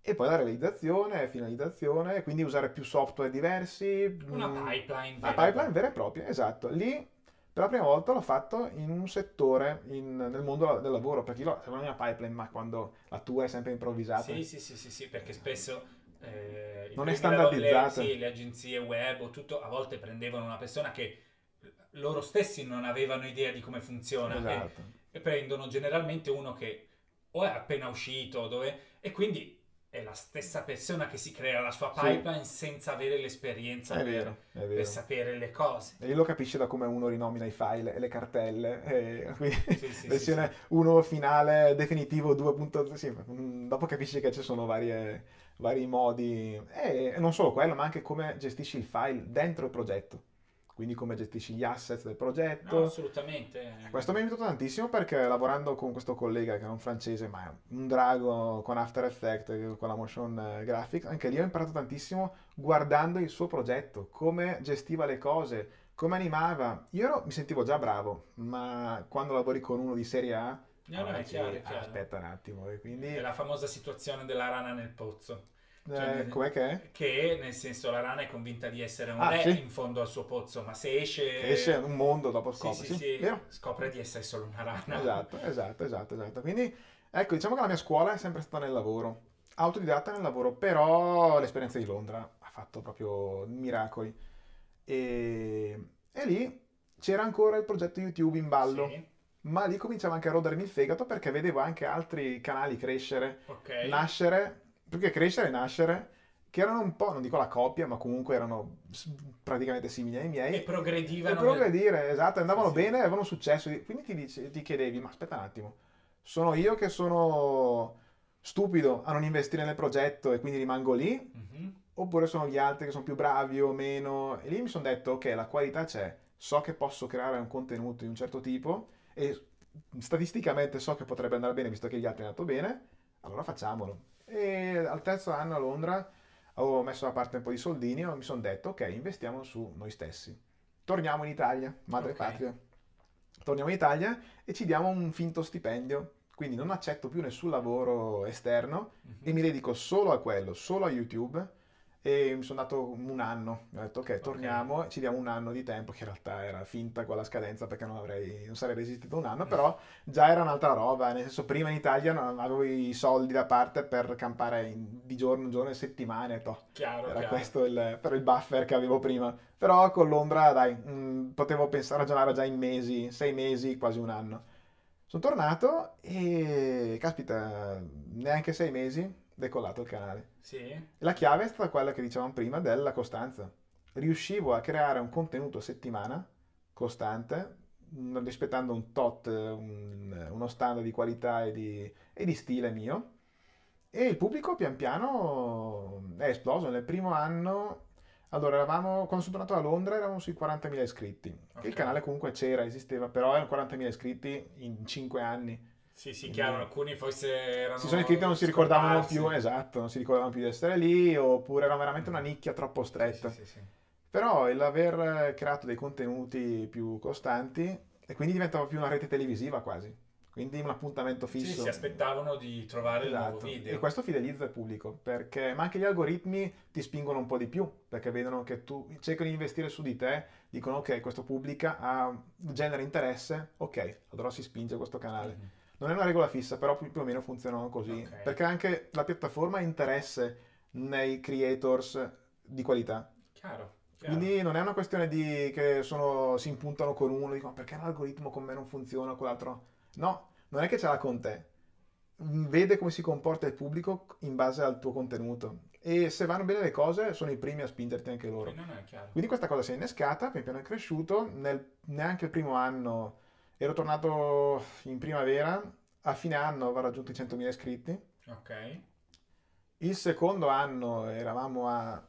E poi la realizzazione, finalizzazione, quindi usare più software diversi. Una mm, pipeline una vera. pipeline vera e propria, esatto. Lì per la prima volta l'ho fatto in un settore, in- nel mondo del lavoro, perché io avevo la mia pipeline, ma quando la tua è sempre improvvisata. Sì, sì, sì, sì, sì, perché spesso eh, Non è standardizzato. Le, sì, le agenzie web o tutto a volte prendevano una persona che loro stessi non avevano idea di come funziona e- Esatto. e, prendono generalmente uno che o è appena uscito dove, e quindi è la stessa persona che si crea la sua Sì. pipeline senza avere l'esperienza È per, vero, è per vero. sapere le cose. E lo capisce da come uno rinomina i file e le cartelle. E Sì, sì, versione sì, 1 finale definitivo 2.0. Sì, mm, dopo capisci che ci sono varie- vari modi. E non solo quello, ma anche come gestisci il file dentro il progetto. Quindi come gestisci gli asset del progetto. No, assolutamente. Questo mi è aiutato tantissimo perché lavorando con questo collega che è un francese, ma è un drago con After Effects, eh, con la motion eh, graphics, anche lì ho imparato tantissimo guardando il suo progetto, come gestiva le cose, come animava. Io ero- mi sentivo già bravo, ma quando lavori con uno di serie A, No, no, è chiaro, è "Ah, chiaro. aspetta un attimo, quindi È la famosa situazione della rana nel pozzo. eh, cioè, com'è che è? Che nel senso la rana è convinta di essere un Ah, re sì. in fondo al suo pozzo, ma se esce, Esce un mondo dopo scopre, sì, sì, sì, scopre di essere solo una rana. Esatto, esatto, esatto, esatto. Quindi, ecco, diciamo che la mia scuola è sempre stata nel lavoro, autodidatta nel lavoro, però l'esperienza di Londra ha fatto proprio miracoli. E, e lì c'era ancora il progetto YouTube in ballo, Sì, ma lì cominciava anche a rodermi il fegato perché vedevo anche altri canali crescere, ok. nascere, più che crescere, nascere, che erano un po', non dico la coppia, ma comunque erano praticamente simili ai miei. e progredivano. E progredire, esatto, andavano Sì, bene, avevano successo. Quindi ti, dice- ti chiedevi, ma aspetta un attimo, sono io che sono stupido a non investire nel progetto e quindi rimango lì? Mhm. Oppure sono gli altri che sono più bravi o meno? E lì mi sono detto, ok, la qualità c'è, so che posso creare un contenuto di un certo tipo e statisticamente so che potrebbe andare bene visto che gli altri hanno andato bene, allora facciamolo. E al terzo anno a Londra avevo messo da parte un po' di soldini e mi sono detto, ok, investiamo su noi stessi. Torniamo in Italia, madre Ok. patria. Torniamo in Italia e ci diamo un finto stipendio. Quindi non accetto più nessun lavoro esterno Mhm. e mi dedico solo a quello, solo a YouTube. E mi sono dato un anno. Ho detto, ok, torniamo, ci diamo un anno di tempo, che in realtà era finta quella scadenza perché non avrei, non sarei resistito un anno, però già era un'altra roba. Nel senso, prima in Italia non avevo i soldi da parte per campare in- di giorno in giorno e settimane. toh. Chiaro, Era chiaro. questo il, però il buffer che avevo prima. Però con Londra, dai, mh, potevo pensare, ragionare già in mesi, sei mesi, quasi un anno. Sono tornato e, caspita, neanche sei mesi, decollato il canale. Sì? La chiave è stata quella che dicevamo prima della costanza. Riuscivo a creare un contenuto a settimana, costante, mh, rispettando un tot, un- uno standard di qualità e di, e di stile mio. E il pubblico pian piano è esploso. Nel primo anno, allora eravamo, quando sono tornato a Londra eravamo sui 40.000 iscritti. Che Il canale comunque c'era, esisteva, però erano 40.000 iscritti in 5 anni. Sì, sì, chiaro, alcuni forse erano Si sono iscritti e non si ricordavano più, esatto, non si ricordavano più di essere lì, oppure era veramente una nicchia troppo stretta. Sì, sì, sì, sì. Però l'aver creato dei contenuti più costanti e quindi diventava più una rete televisiva quasi, quindi un appuntamento Sì, fisso. si aspettavano di trovare il Esatto. video. E questo fidelizza il pubblico, perché ma anche gli algoritmi ti spingono un po' di più, perché vedono che tu cercano di investire su di te, dicono ok, questo pubblica ha, genera interesse, ok, allora si spinge questo canale. Mhm. Non è una regola fissa, però più, più o meno funzionano così, Ok. perché anche la piattaforma ha interesse nei creators di qualità. Chiaro, chiaro. Quindi non è una questione di che sono, si impuntano con uno, dicono perché l'algoritmo con me non funziona, con l'altro. No, non è che ce l'ha con te. Mm, Vede come si comporta il pubblico in base al tuo contenuto. E se vanno bene le cose, sono i primi a spingerti anche loro. No, no. Quindi questa cosa si è innescata, pian piano è cresciuto. Nel, neanche il primo anno ero tornato in primavera, a fine anno avevo raggiunto i 100.000 iscritti. Ok. Il secondo anno eravamo a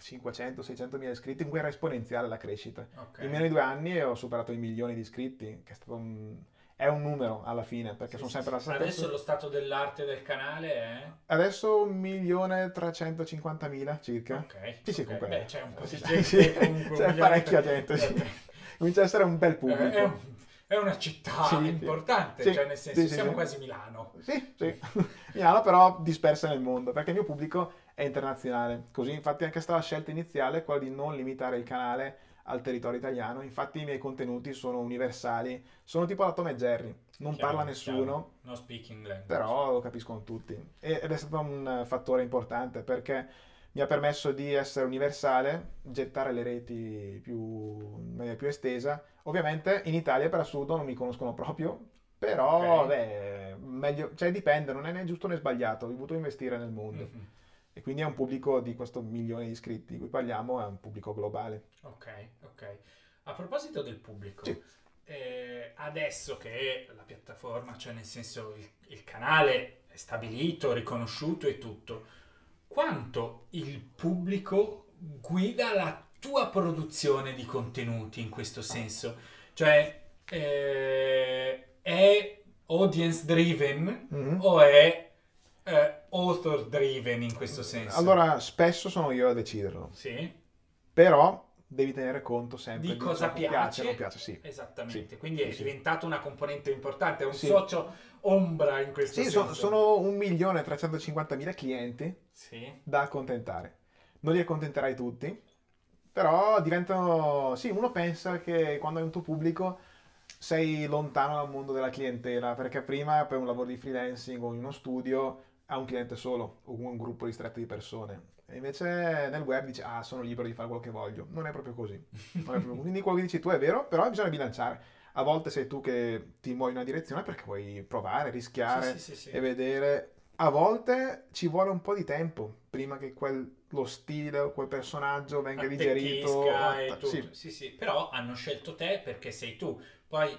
500-600 mila iscritti, comunque era esponenziale la crescita. ok. In meno di due anni ho superato i milioni di iscritti, che è stato un, è un numero alla fine, perché Sì, sono sì, sempre la sì. stessa Adesso lo stato dell'arte del canale è... Adesso 1.350.000 circa. Ok. Sì, sì, ok. comunque. Beh, c'è un po' di gente. sì, c'è parecchia gente, sì. Eh, Comincia a essere un bel È, pubblico. è un- è una città Sì, importante, Sì, cioè nel senso sì, siamo quasi Milano. Sì, sì. Milano però dispersa nel mondo, perché il mio pubblico è internazionale. Così infatti anche stata la scelta iniziale quella di non limitare il canale al territorio italiano. Infatti i miei contenuti sono universali, sono tipo la Tom e Jerry, non Chiaro, parla nessuno. No però lo capiscono tutti. Ed è stato un eh, fattore importante perché mi ha permesso di essere universale, gettare le reti più, in maniera più estesa. Ovviamente in Italia per assurdo non mi conoscono proprio, però Ok. beh, meglio, cioè dipende, non è né giusto né sbagliato, ho dovuto investire nel mondo. Mhm. E quindi è un pubblico di questo milione di iscritti di cui parliamo, è un pubblico globale. Ok, ok. A proposito del pubblico, Sì. eh, adesso che la piattaforma, cioè nel senso il, il canale è stabilito, riconosciuto e tutto, quanto il pubblico guida la tua produzione di contenuti in questo senso? Cioè, eh, è audience driven Mhm. o è eh, author driven in questo senso? Allora, spesso sono io a deciderlo, sì, però devi tenere conto sempre di cosa ciò che piace, piace non piace, sì. Esattamente, Sì, quindi sì, è sì. diventato una componente importante, è un Sì. socio ombra in questo Sì, senso. sono, sono 1.350.000 clienti Sì, da accontentare. Non li accontenterai tutti, però diventano... Sì, uno pensa che quando hai un tuo pubblico sei lontano dal mondo della clientela, perché prima per un lavoro di freelancing o in uno studio ha un cliente solo o un gruppo ristretto di persone. E invece nel web dici, ah, sono libero di fare quello che voglio. Non è proprio così. È proprio. Quindi quello che dici tu è vero, però bisogna bilanciare. A volte sei tu che ti muovi in una direzione perché vuoi provare, rischiare sì, sì, sì. e vedere. A volte ci vuole un po' di tempo prima che quel, lo stile o quel personaggio venga digerito. E Sì. Sì, sì, però hanno scelto te perché sei tu. Poi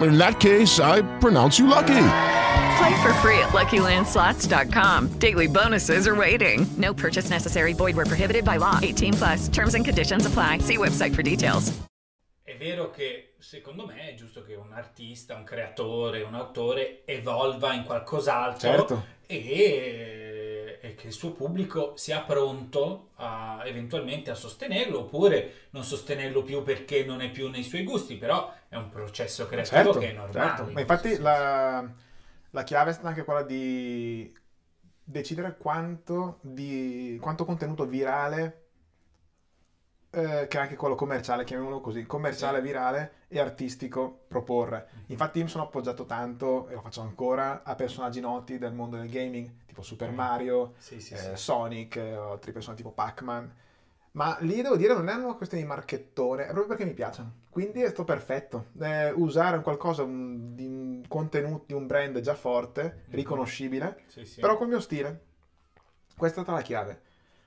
In that case, I pronounce you lucky. Play for free at LuckyLandSlots.com. Daily bonuses are waiting. No purchase necessary. Void where prohibited by law. 18 plus. Terms and conditions apply. See website for details. è vero che secondo me è giusto che un artista, un creatore, un autore evolva in qualcos'altro Certo. e, e che il suo pubblico sia pronto a, eventualmente a sostenerlo oppure non sostenerlo più perché non è più nei suoi gusti, però è un processo creativo Certo, che è normale. certo. Ma infatti la, la chiave è stata anche quella di decidere quanto, di, quanto contenuto virale, eh, che è anche quello commerciale, chiamiamolo così, commerciale, Sì. virale e artistico proporre. Mhm. Infatti io mi sono appoggiato tanto, e lo faccio ancora, a personaggi noti del mondo del gaming, tipo Super. Mario, Sì, sì, eh. Sonic, eh, altri personaggi tipo Pac-Man. Ma lì devo dire non è una questione di marchettone, è proprio perché mi piacciono. Quindi è stato perfetto. Eh, usare un qualcosa, un, di un contenuto, di un brand già forte, riconoscibile, Sì, sì. però col mio stile. Questa è stata la chiave.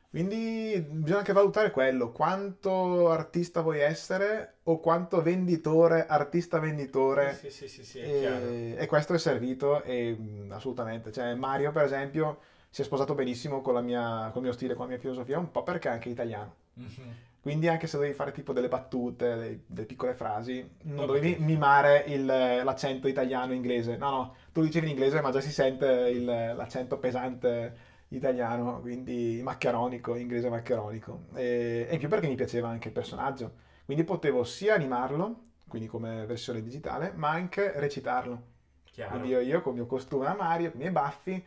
Quindi bisogna anche valutare quello, quanto artista vuoi essere o quanto venditore, artista venditore. Sì, sì, sì, sì, è chiaro. E, e questo è servito e, mh, assolutamente. Cioè, Mario, per esempio, si è sposato benissimo con, la mia, col mio stile, con la mia filosofia, un po' perché è anche italiano. Mhm. Quindi anche se dovevi fare tipo delle battute, dei- delle piccole frasi, non Vabbè. dovevi mimare il- l'accento italiano-inglese. No, no, tu lo dicevi in inglese ma già si sente il- l'accento pesante italiano, quindi maccheronico, inglese maccheronico. E, e in più perché mi piaceva anche il personaggio. Quindi potevo sia animarlo, quindi come versione digitale, ma anche recitarlo. Chiaro. Quindi io, io con il mio costume a Mario, i miei baffi,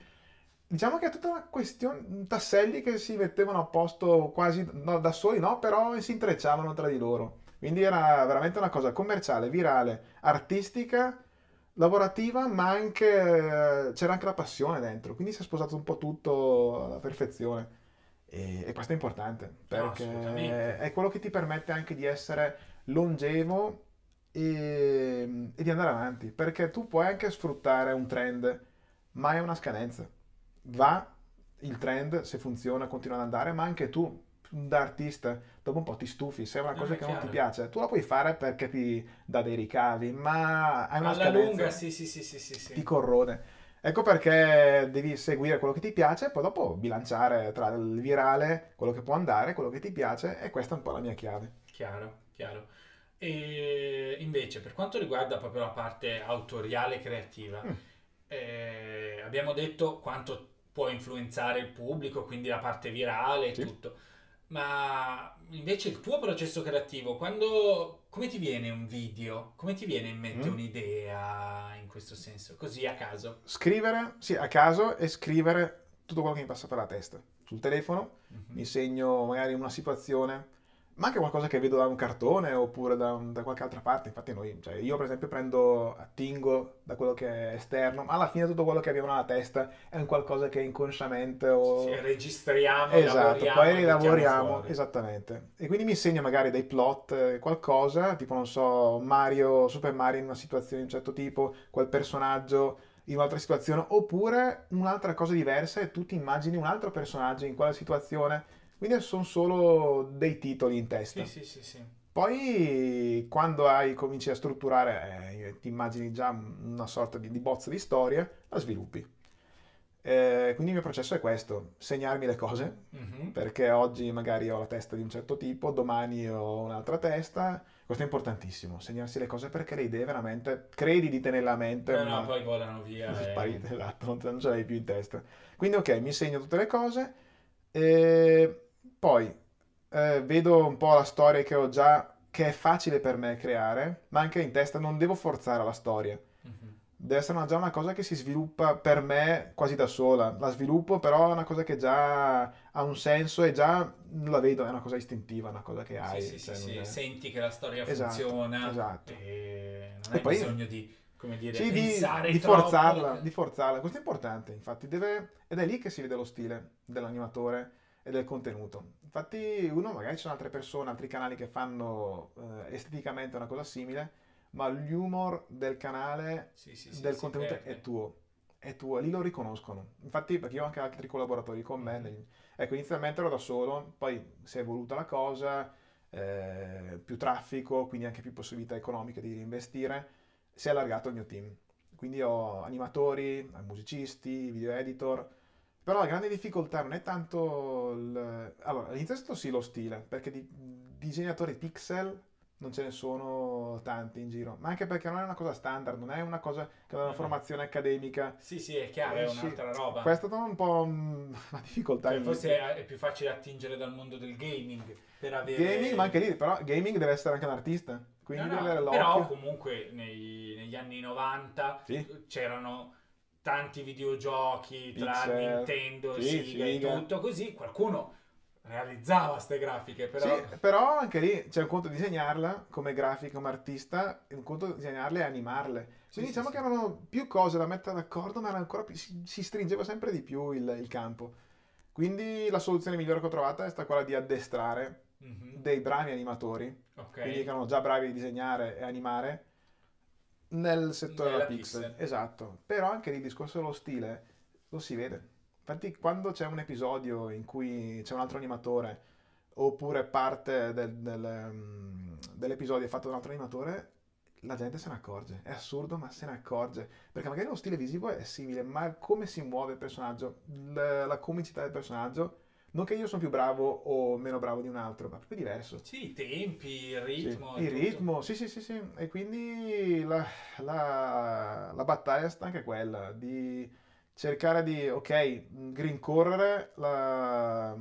diciamo che è tutta una questione, tasselli che si mettevano a posto quasi no, da soli, no, però si intrecciavano tra di loro. Quindi era veramente una cosa commerciale, virale, artistica, lavorativa, ma anche eh, c'era anche la passione dentro. Quindi si è sposato un po' tutto alla perfezione. E, e questo è importante, perché assolutamente. è quello che ti permette anche di essere longevo e, e di andare avanti, perché tu puoi anche sfruttare un trend, ma è una scadenza. Va il trend, se funziona, continua ad andare, ma anche tu, da artista, dopo un po' ti stufi, se è una cosa è che non ti chiaro. piace, tu la puoi fare perché ti dà dei ricavi, ma hai una Alla scadenza, lunga, sì, sì, sì, sì, sì, sì. ti corrode. Ecco perché devi seguire quello che ti piace e poi dopo bilanciare tra il virale, quello che può andare, quello che ti piace, e questa è un po' la mia chiave. Chiaro, chiaro. E invece, per quanto riguarda proprio la parte autoriale creativa, Mm. eh, abbiamo detto quanto può influenzare il pubblico, quindi la parte virale e Sì. tutto. Ma invece il tuo processo creativo, quando come ti viene un video? Come ti viene in mente Mm. un'idea in questo senso? Così a caso. Scrivere, sì, a caso e scrivere tutto quello che mi passa per la testa. Sul telefono Mhm. mi segno magari una situazione, ma anche qualcosa che vedo da un cartone oppure da, un- da qualche altra parte. Infatti noi, cioè io per esempio prendo, attingo da quello che è esterno, ma alla fine tutto quello che abbiamo nella testa è un qualcosa che inconsciamente o... Sì, registriamo, Esatto, poi mettiamo lavoriamo, fuori. esattamente. E quindi mi segno magari dei plot, eh, qualcosa, tipo non so, Mario, Super Mario in una situazione di un certo tipo, quel personaggio in un'altra situazione, oppure un'altra cosa diversa e tu ti immagini un altro personaggio in quella situazione. Quindi sono solo dei titoli in testa. Sì, sì, sì, sì. Poi quando hai, cominci a strutturare, eh, ti immagini già una sorta di, di bozza di storia, la sviluppi. Eh, quindi il mio processo è questo, segnarmi le cose, Mhm. perché oggi magari ho la testa di un certo tipo, domani ho un'altra testa. Questo è importantissimo, segnarsi le cose perché le idee veramente credi di tenerle a mente, No, no, ma poi volano via. sparite, esatto, non, non ce l'hai più in testa. Quindi ok, mi segno tutte le cose e poi eh, vedo un po' la storia che ho già, che è facile per me creare, ma anche in testa non devo forzare la storia. Mhm. Deve essere una- già una cosa che si sviluppa per me quasi da sola. La sviluppo, però è una cosa che già ha un senso e già la vedo, è una cosa istintiva, una cosa che hai. Sì, cioè sì, sì, è- senti che la storia Esatto, funziona esatto. e non E hai poi- bisogno di, come dire, Sì, di, di forzarla, di forzarla. Questo è importante, infatti, deve, ed è lì che si vede lo stile dell'animatore e del contenuto. Infatti, uno, magari ci sono altre persone, altri canali che fanno eh, esteticamente una cosa simile, ma l'humor del canale, Sì, sì, del contenuto è tuo. È tuo, lì lo riconoscono. Infatti, perché io ho anche altri collaboratori con me. nel- Ecco, inizialmente ero da solo, poi si è evoluta la cosa, eh, più traffico, quindi anche più possibilità economiche di investire, si è allargato il mio team. Quindi ho animatori, musicisti, video editor, però la grande difficoltà non è tanto il... Allora, all'inizio sì lo stile, perché di disegnatori pixel non ce ne sono tanti in giro, ma anche perché non è una cosa standard, non è una cosa che ha una formazione accademica. Sì, sì, è chiaro, è Eh, sì. un'altra roba. Questa è un po' una difficoltà. Cioè, forse è, è più facile attingere dal mondo del gaming per avere... Gaming, ma anche lì, però gaming deve essere anche un artista, quindi No, no, deve avere però l'occhio. comunque nei- negli anni 90 Sì. c'erano tanti videogiochi tra Pixel, Nintendo, sì, Sega e Sega. tutto così, qualcuno realizzava ste grafiche, però... Sì, però anche lì c'è un conto disegnarla come grafica, come artista, e un conto disegnarle e animarle. Quindi sì, diciamo sì. che erano più cose da mettere d'accordo, ma era ancora più- si, si stringeva sempre di più il, il campo. Quindi la soluzione migliore che ho trovato è stata quella di addestrare Mhm. dei bravi animatori, Ok. quindi che erano già bravi a disegnare e animare, nel settore della pixel. pixel. Esatto. Però anche lì il discorso dello stile lo si vede. Infatti quando c'è un episodio in cui c'è un altro animatore oppure parte del- del, um, dell'episodio è fatto da un altro animatore, la gente se ne accorge. È assurdo, ma se ne accorge. Perché magari lo stile visivo è simile, ma come si muove il personaggio, l- la comicità del personaggio, non che io sono più bravo o meno bravo di un altro, ma proprio diverso. Sì, i tempi, il Sì, ritmo... e il tutto. ritmo, sì, sì, sì, sì. E quindi la, la- la battaglia sta anche quella di cercare di, ok, rincorrere la,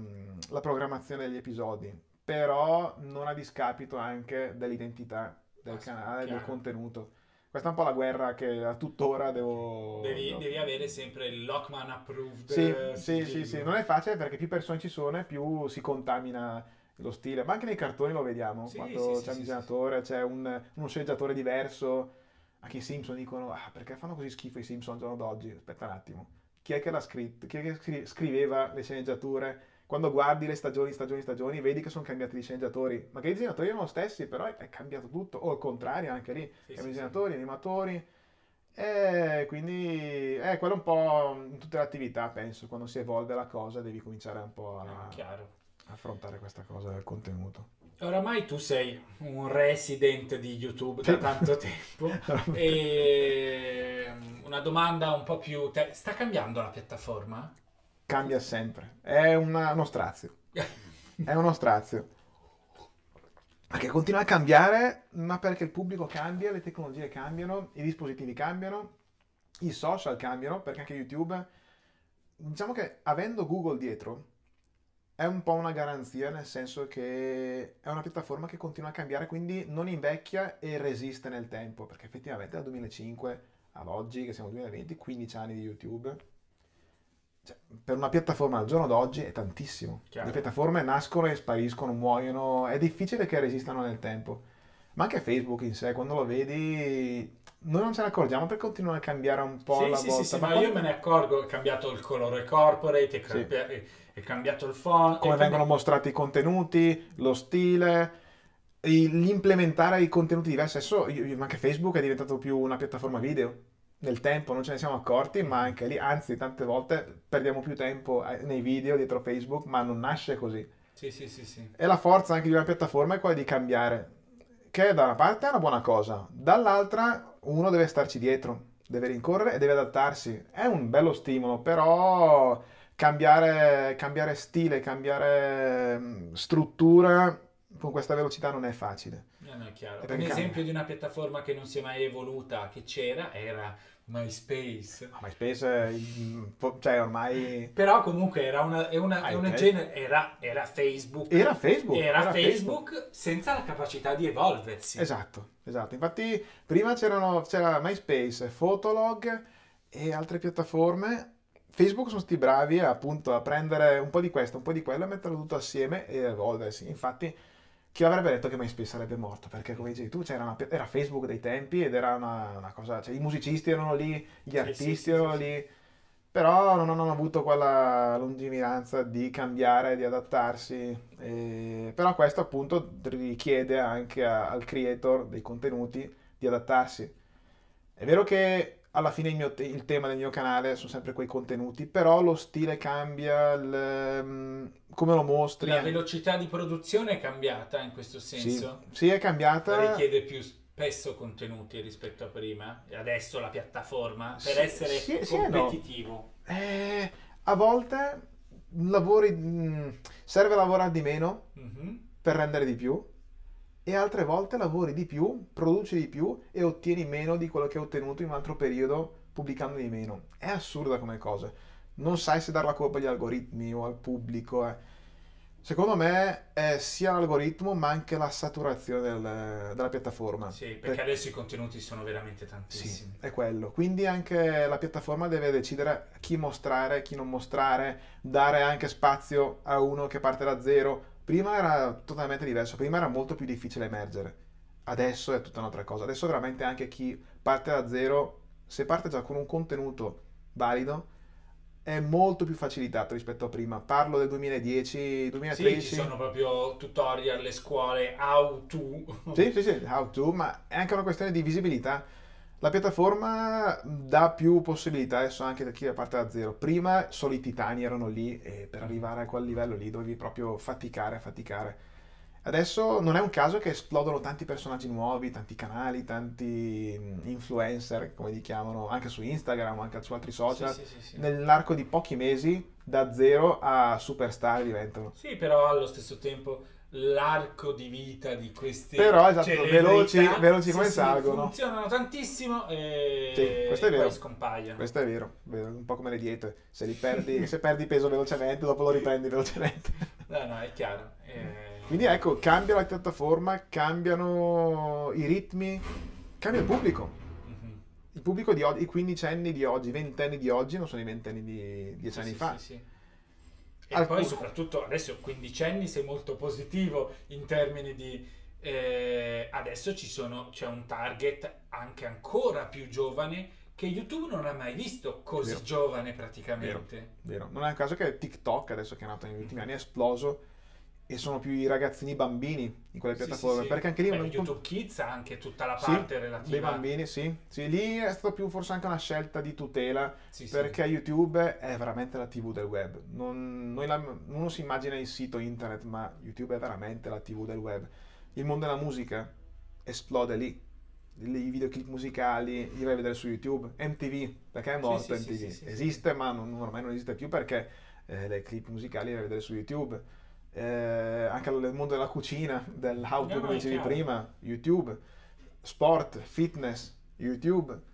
la programmazione degli episodi, però non a discapito anche dell'identità del Ah, sì, canale, del contenuto. Questa è un po' la guerra che a tuttora devo... Devi, devo- devi avere sempre il Lockman approved. sì, eh, sì, sì, sigillo. sì, non è facile perché più persone ci sono e più si contamina lo stile, ma anche nei cartoni lo vediamo, Sì, quando sì, c'è sì, un sì, disegnatore, c'è un, uno sceneggiatore diverso, anche i Simpson dicono, ah, perché fanno così schifo i Simpson al giorno d'oggi? Aspetta un attimo, chi è che l'ha scritto? Chi è che scri- scriveva le sceneggiature? Quando guardi le stagioni, stagioni, stagioni, vedi che sono cambiati i sceneggiatori, ma che i disegnatori erano lo stessi, però è, è cambiato tutto, o al contrario anche lì, Sì, sì, i sì. disegnatori, animatori, e quindi è quello un po' in tutte le attività, penso, quando si evolve la cosa devi cominciare un po' a chiaro. affrontare questa cosa del contenuto. Oramai tu sei un resident di YouTube da tanto tempo e mm, una domanda un po' più... te- Sta cambiando la piattaforma? Cambia sempre, è una- uno strazio, è uno strazio. che continua a cambiare, ma perché il pubblico cambia, le tecnologie cambiano, i dispositivi cambiano, i social cambiano, perché anche YouTube, diciamo che avendo Google dietro, è un po' una garanzia, nel senso che è una piattaforma che continua a cambiare, quindi non invecchia e resiste nel tempo, perché effettivamente dal 2005 ad oggi, che siamo nel 2020, 15 anni di YouTube, cioè, per una piattaforma al giorno d'oggi è tantissimo. Chiaro. Le piattaforme nascono e spariscono, muoiono, è difficile che resistano nel tempo. Ma anche Facebook in sé, quando lo vedi, noi non ce ne accorgiamo perché continua a cambiare un po' Sì, alla sì, volta. sì, ma ma quando- io me ne accorgo, è cambiato il colore corporate, è, cambi- è- cambiato il font. come vengono cambi- mostrati i contenuti, lo stile, l'implementare i contenuti diversi. Adesso io- anche Facebook è diventato più una piattaforma video. Nel tempo non ce ne siamo accorti, ma anche lì, anzi, tante volte perdiamo più tempo eh, nei video dietro Facebook, ma non nasce così. Sì, sì, sì, sì. E la forza anche di una piattaforma è quella di cambiare, che da una parte è una buona cosa, dall'altra uno deve starci dietro, deve rincorrere e deve adattarsi. È un bello stimolo, però cambiare, cambiare stile, cambiare mm, struttura con questa velocità non è facile. No, no, è chiaro. Un esempio di una piattaforma che non si è mai evoluta, che c'era, era MySpace. Ma MySpace, cioè ormai... Però comunque era una, è una, è una ok. genere- era, era Facebook. Era Facebook, Era, era Facebook, senza la capacità di evolversi. Esatto, esatto. Infatti prima c'erano, c'era MySpace, Fotolog e altre piattaforme. Facebook sono stati bravi appunto a prendere un po' di questo, un po' di quello e metterlo tutto assieme e evolversi. Infatti chi avrebbe detto che MySpace sarebbe morto? Perché come dicevi tu c'era una era Facebook dei tempi ed era una, una cosa, cioè i musicisti erano lì, gli artisti sì, erano sì, lì, però non hanno avuto quella lungimiranza di cambiare, di adattarsi. e- Però questo appunto richiede anche a- al creator dei contenuti di adattarsi. È vero che alla fine il, mio il tema del mio canale sono sempre quei contenuti, però lo stile cambia, il, mm, come lo mostri. La velocità di produzione è cambiata in questo Sì, senso. sì, è cambiata. Richiede più spesso contenuti rispetto a prima. E adesso la piattaforma, per Sì, essere sì, sì e no. competitivo. Eh, a volte lavori, mm, serve lavorare di meno Mhm. per rendere di più e altre volte lavori di più, produci di più e ottieni meno di quello che hai ottenuto in un altro periodo pubblicando di meno. È assurda come cosa. Non sai se dare la colpa agli algoritmi o al pubblico. eh. Secondo me è sia l'algoritmo ma anche la saturazione del- della piattaforma. Sì, perché Per- adesso i contenuti sono veramente sì, tantissimi. è quello. Quindi anche la piattaforma deve decidere chi mostrare, chi non mostrare, dare anche spazio a uno che parte da zero. Prima era totalmente diverso, prima era molto più difficile emergere. Adesso è tutta un'altra cosa. Adesso veramente anche chi parte da zero, se parte già con un contenuto valido, è molto più facilitato rispetto a prima. Parlo del 2010, Sì, 2013. ci sono proprio tutorial, le scuole, how to. Sì, sì, sì, how to, ma è anche una questione di visibilità. La piattaforma dà più possibilità adesso anche da chi parte da zero. Prima solo i titani erano lì e per arrivare a quel livello lì dovevi proprio faticare, faticare. Adesso non è un caso che esplodono tanti personaggi nuovi, tanti canali, tanti influencer, come li chiamano, anche su Instagram, anche su altri social. Sì, sì, sì. Nell'arco di pochi mesi, da zero a superstar diventano. Sì, però allo stesso tempo l'arco di vita di questi Però, esatto, veloci- veloci come sì, sì, salgono. funzionano tantissimo e Sì, questo è poi vero. scompaiono. Questo è vero, un po' come le diete. Se, li perdi, se perdi peso velocemente, dopo lo riprendi velocemente. No, no, è chiaro. Eh, Quindi ecco, cambia la piattaforma, cambiano i ritmi, cambia il pubblico. mhm. Il pubblico di oggi, i quindicenni di oggi, i ventenni di oggi non sono i ventenni di dieci Sì, anni sì, fa. sì, sì. E Alcun- poi soprattutto adesso 15 anni sei molto positivo in termini di eh, adesso ci sono, c'è un target anche ancora più giovane che YouTube non ha mai visto così Vero. giovane praticamente. Vero. Non è un caso che TikTok, adesso che è nato negli ultimi anni, è esploso e sono più i ragazzini bambini in quelle Sì, piattaforme. sì, sì. Perché anche lì Beh, un YouTube Kids ha anche tutta la Sì, parte relativa dei bambini, sì. Sì, lì è stata più forse anche una scelta di tutela Sì, sì. perché YouTube è veramente la TV del web. Non, la- uno si immagina il sito internet, ma YouTube è veramente la TV del web. Il mondo della musica esplode lì. I videoclip musicali li vai a vedere su YouTube. MTV, perché è Sì, morto sì, sì, MTV? sì, sì, sì. Esiste, ma non- ormai non esiste più perché eh, le clip musicali li vai a vedere su YouTube. Eh, anche nel mondo della cucina, del how to, No, come dicevi prima, YouTube, sport, fitness, YouTube.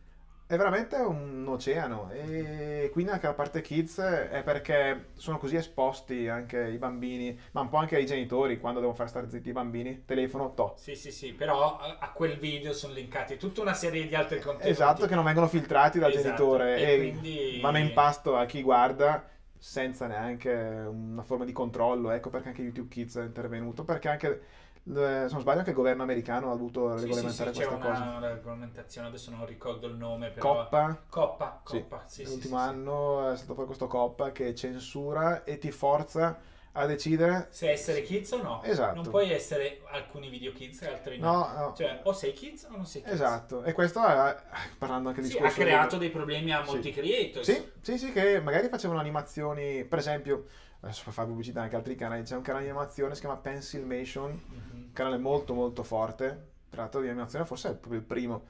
È veramente un oceano e quindi anche la parte kids è perché sono così esposti anche i bambini, ma un po' anche i genitori quando devono far stare zitti i bambini, telefono, to. Sì, sì, sì, però a, a quel video sono linkati tutta una serie di altri contenuti. Esatto, che non vengono filtrati dal Esatto, genitore e e, quindi- vanno in pasto a chi guarda senza neanche una forma di controllo. Ecco perché anche YouTube Kids è intervenuto, perché anche, se non sbaglio, anche il governo americano ha voluto Sì, sì, regolamentare sì, c'è questa una cosa. regolamentazione, adesso non ricordo il nome, però... Coppa, Coppa, sì, Coppa, sì, sì, l'ultimo sì, sì. anno è stato fuori questo Coppa che censura e ti forza a decidere Se essere kids o no. Esatto. Non puoi essere alcuni video kids e altri no. No, no. Cioè, o sei kids o non sei kids. Esatto, e questo è, parlando anche di Sì, ha discorso creato del- dei problemi a molti Sì. creators. Sì, sì, sì, che magari facevano animazioni, per esempio, adesso per fare pubblicità anche altri canali, c'è un canale di animazione, si chiama Pencilmation, Mhm. un canale molto molto forte, tra l'altro di animazione forse è proprio il primo,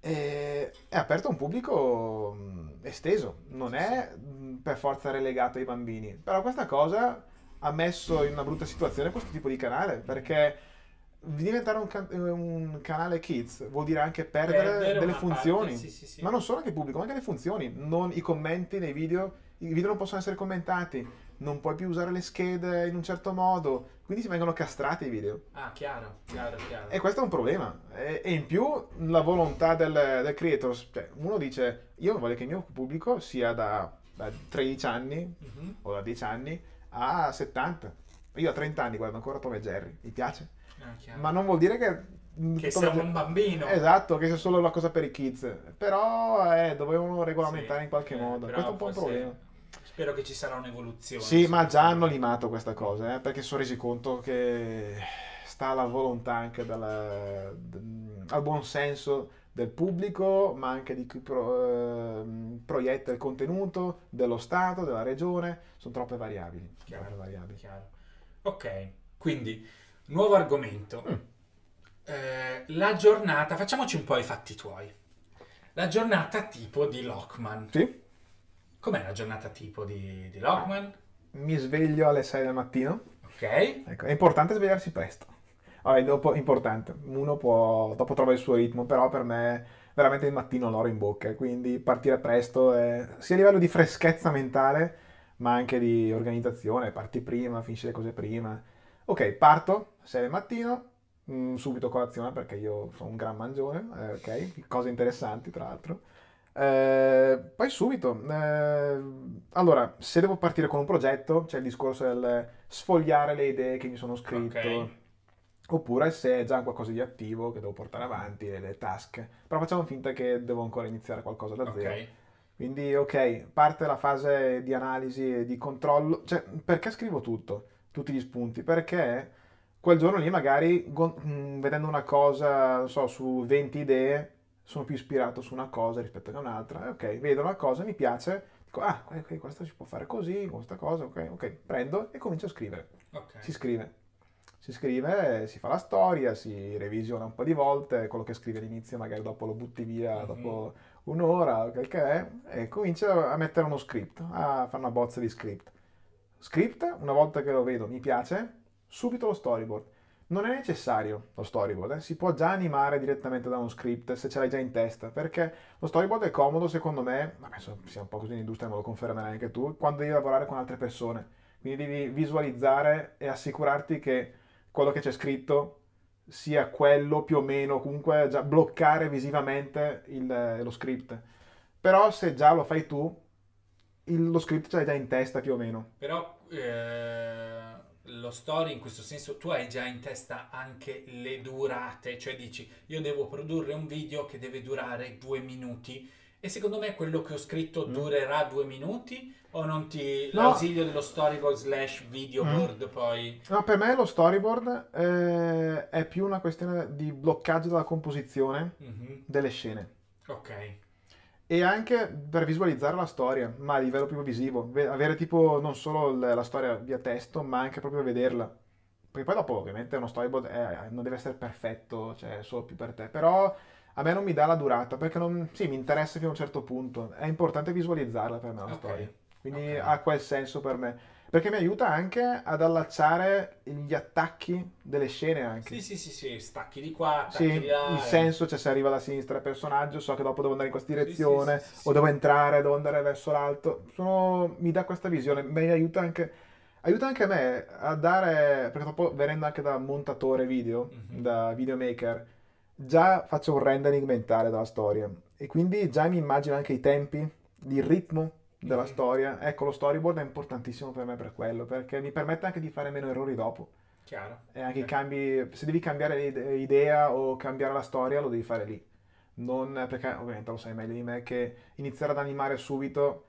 e è aperto a un pubblico mh, esteso, non è mh, per forza relegato ai bambini, però questa cosa ha messo in una brutta situazione questo tipo di canale, perché diventare un, can- un canale kids vuol dire anche perdere, Perdere delle funzioni, parte, sì, sì, sì. ma non solo anche il pubblico, ma anche le funzioni, non i commenti nei video, i video non possono essere commentati, non puoi più usare le schede in un certo modo, quindi si vengono castrati i video. Ah, chiaro, chiaro, chiaro. E questo è un problema. E, e in più la volontà del, del creator, cioè uno dice io voglio che il mio pubblico sia da, da 13 anni Mhm. o da 10 anni a 70. Io a 30 anni guardo ancora Tom e Jerry, mi piace. Ah. Ma non vuol dire che... Che sia un bambino. Esatto, che sia solo una cosa per i kids. Però eh, dovevano regolamentare Sì, in qualche eh, modo. Questo è un po' un problema. Spero che ci sarà un'evoluzione. Sì, ma già hanno limato questa cosa, eh, perché si sono resi conto che sta alla volontà anche della- d- al buon senso del pubblico, ma anche di chi pro- ehm, proietta il contenuto, dello Stato, della regione, sono troppe variabili. Chiaro, troppe variabili. chiaro. Ok, quindi, nuovo argomento. Mm. Eh, la giornata, facciamoci un po' i fatti tuoi. La giornata tipo di Lockman. Sì, Com'è la giornata tipo di, di Lockman? mi sveglio alle 6 del mattino. Ok. Ecco, è importante svegliarsi presto. Vabbè, dopo, importante, uno può, dopo trova il suo ritmo, però per me veramente il mattino l'oro in bocca, quindi partire presto è, sia a livello di freschezza mentale, ma anche di organizzazione, parti prima, finisci le cose prima. Ok, parto, 6 del mattino, mm, subito colazione perché io sono un gran mangione, eh, ok, cose interessanti tra l'altro. Eh, poi subito, eh, allora, se devo partire con un progetto, c'è il discorso del sfogliare le idee che mi sono scritto, Ok. Oppure se è già qualcosa di attivo che devo portare avanti, le, task. Però facciamo finta che devo ancora iniziare qualcosa da zero. Ok. Quindi, ok, parte la fase di analisi e di controllo. Cioè, perché scrivo tutto? Tutti gli spunti? Perché quel giorno lì magari, mh, vedendo una cosa, non so, su 20 idee, sono più ispirato su una cosa rispetto a un'altra. Ok, vedo una cosa, mi piace, dico, ah, ok, questo si può fare così, questa cosa, ok, ok, prendo e comincio a scrivere. Ok. Si scrive. Si scrive, si fa la storia, si revisiona un po' di volte, quello che scrive all'inizio magari dopo lo butti via Mhm. dopo un'ora o quel che è, e comincia a mettere uno script, a fare una bozza di script. Script, una volta che lo vedo, mi piace, subito lo storyboard. Non è necessario lo storyboard, eh, si può già animare direttamente da uno script se ce l'hai già in testa, perché lo storyboard è comodo secondo me, ma penso sia un po' così in industria, me lo confermerai anche tu, quando devi lavorare con altre persone. Quindi devi visualizzare e assicurarti che quello che c'è scritto sia quello più o meno, comunque già bloccare visivamente il- lo script. Però se già lo fai tu, il- lo script ce l'hai già in testa più o meno. Però eh, lo story in questo senso tu hai già in testa anche le durate, cioè dici io devo produrre un video che deve durare due minuti e secondo me quello che ho scritto durerà due minuti o non ti... No. l'ausilio dello storyboard slash videoboard poi... No, per me lo storyboard eh, è più una questione di bloccaggio della composizione Mhm. delle scene. Ok. E anche per visualizzare la storia, ma a livello proprio visivo. Ve- Avere tipo non solo la storia via testo, ma anche proprio vederla. Perché poi dopo ovviamente uno storyboard è- non deve essere perfetto, cioè solo più per te. Però a me non mi dà la durata, perché non, sì, mi interessa fino a un certo punto. È importante visualizzarla per me la Ok. storia. Quindi Ok. ha quel senso per me. Perché mi aiuta anche ad allacciare gli attacchi delle scene anche. Sì, sì, sì, sì, stacchi di qua, Sì, stacchi di là. il eh. senso, cioè se arriva da sinistra il personaggio, so che dopo devo andare in questa direzione, sì, sì, o devo entrare, devo andare verso l'alto. Sono- mi dà questa visione, mi aiuta anche, aiuta anche me a dare, perché dopo venendo anche da montatore video, Mhm. da videomaker, già faccio un rendering mentale della storia e quindi già mi immagino anche i tempi, il ritmo della Mhm. storia. Ecco, lo storyboard è importantissimo per me per quello, perché mi permette anche di fare meno errori dopo. Chiaro. E anche i Ok. cambi, se devi cambiare ide- idea o cambiare la storia, lo devi fare lì. Non perché, ovviamente lo sai meglio di me, che iniziare ad animare subito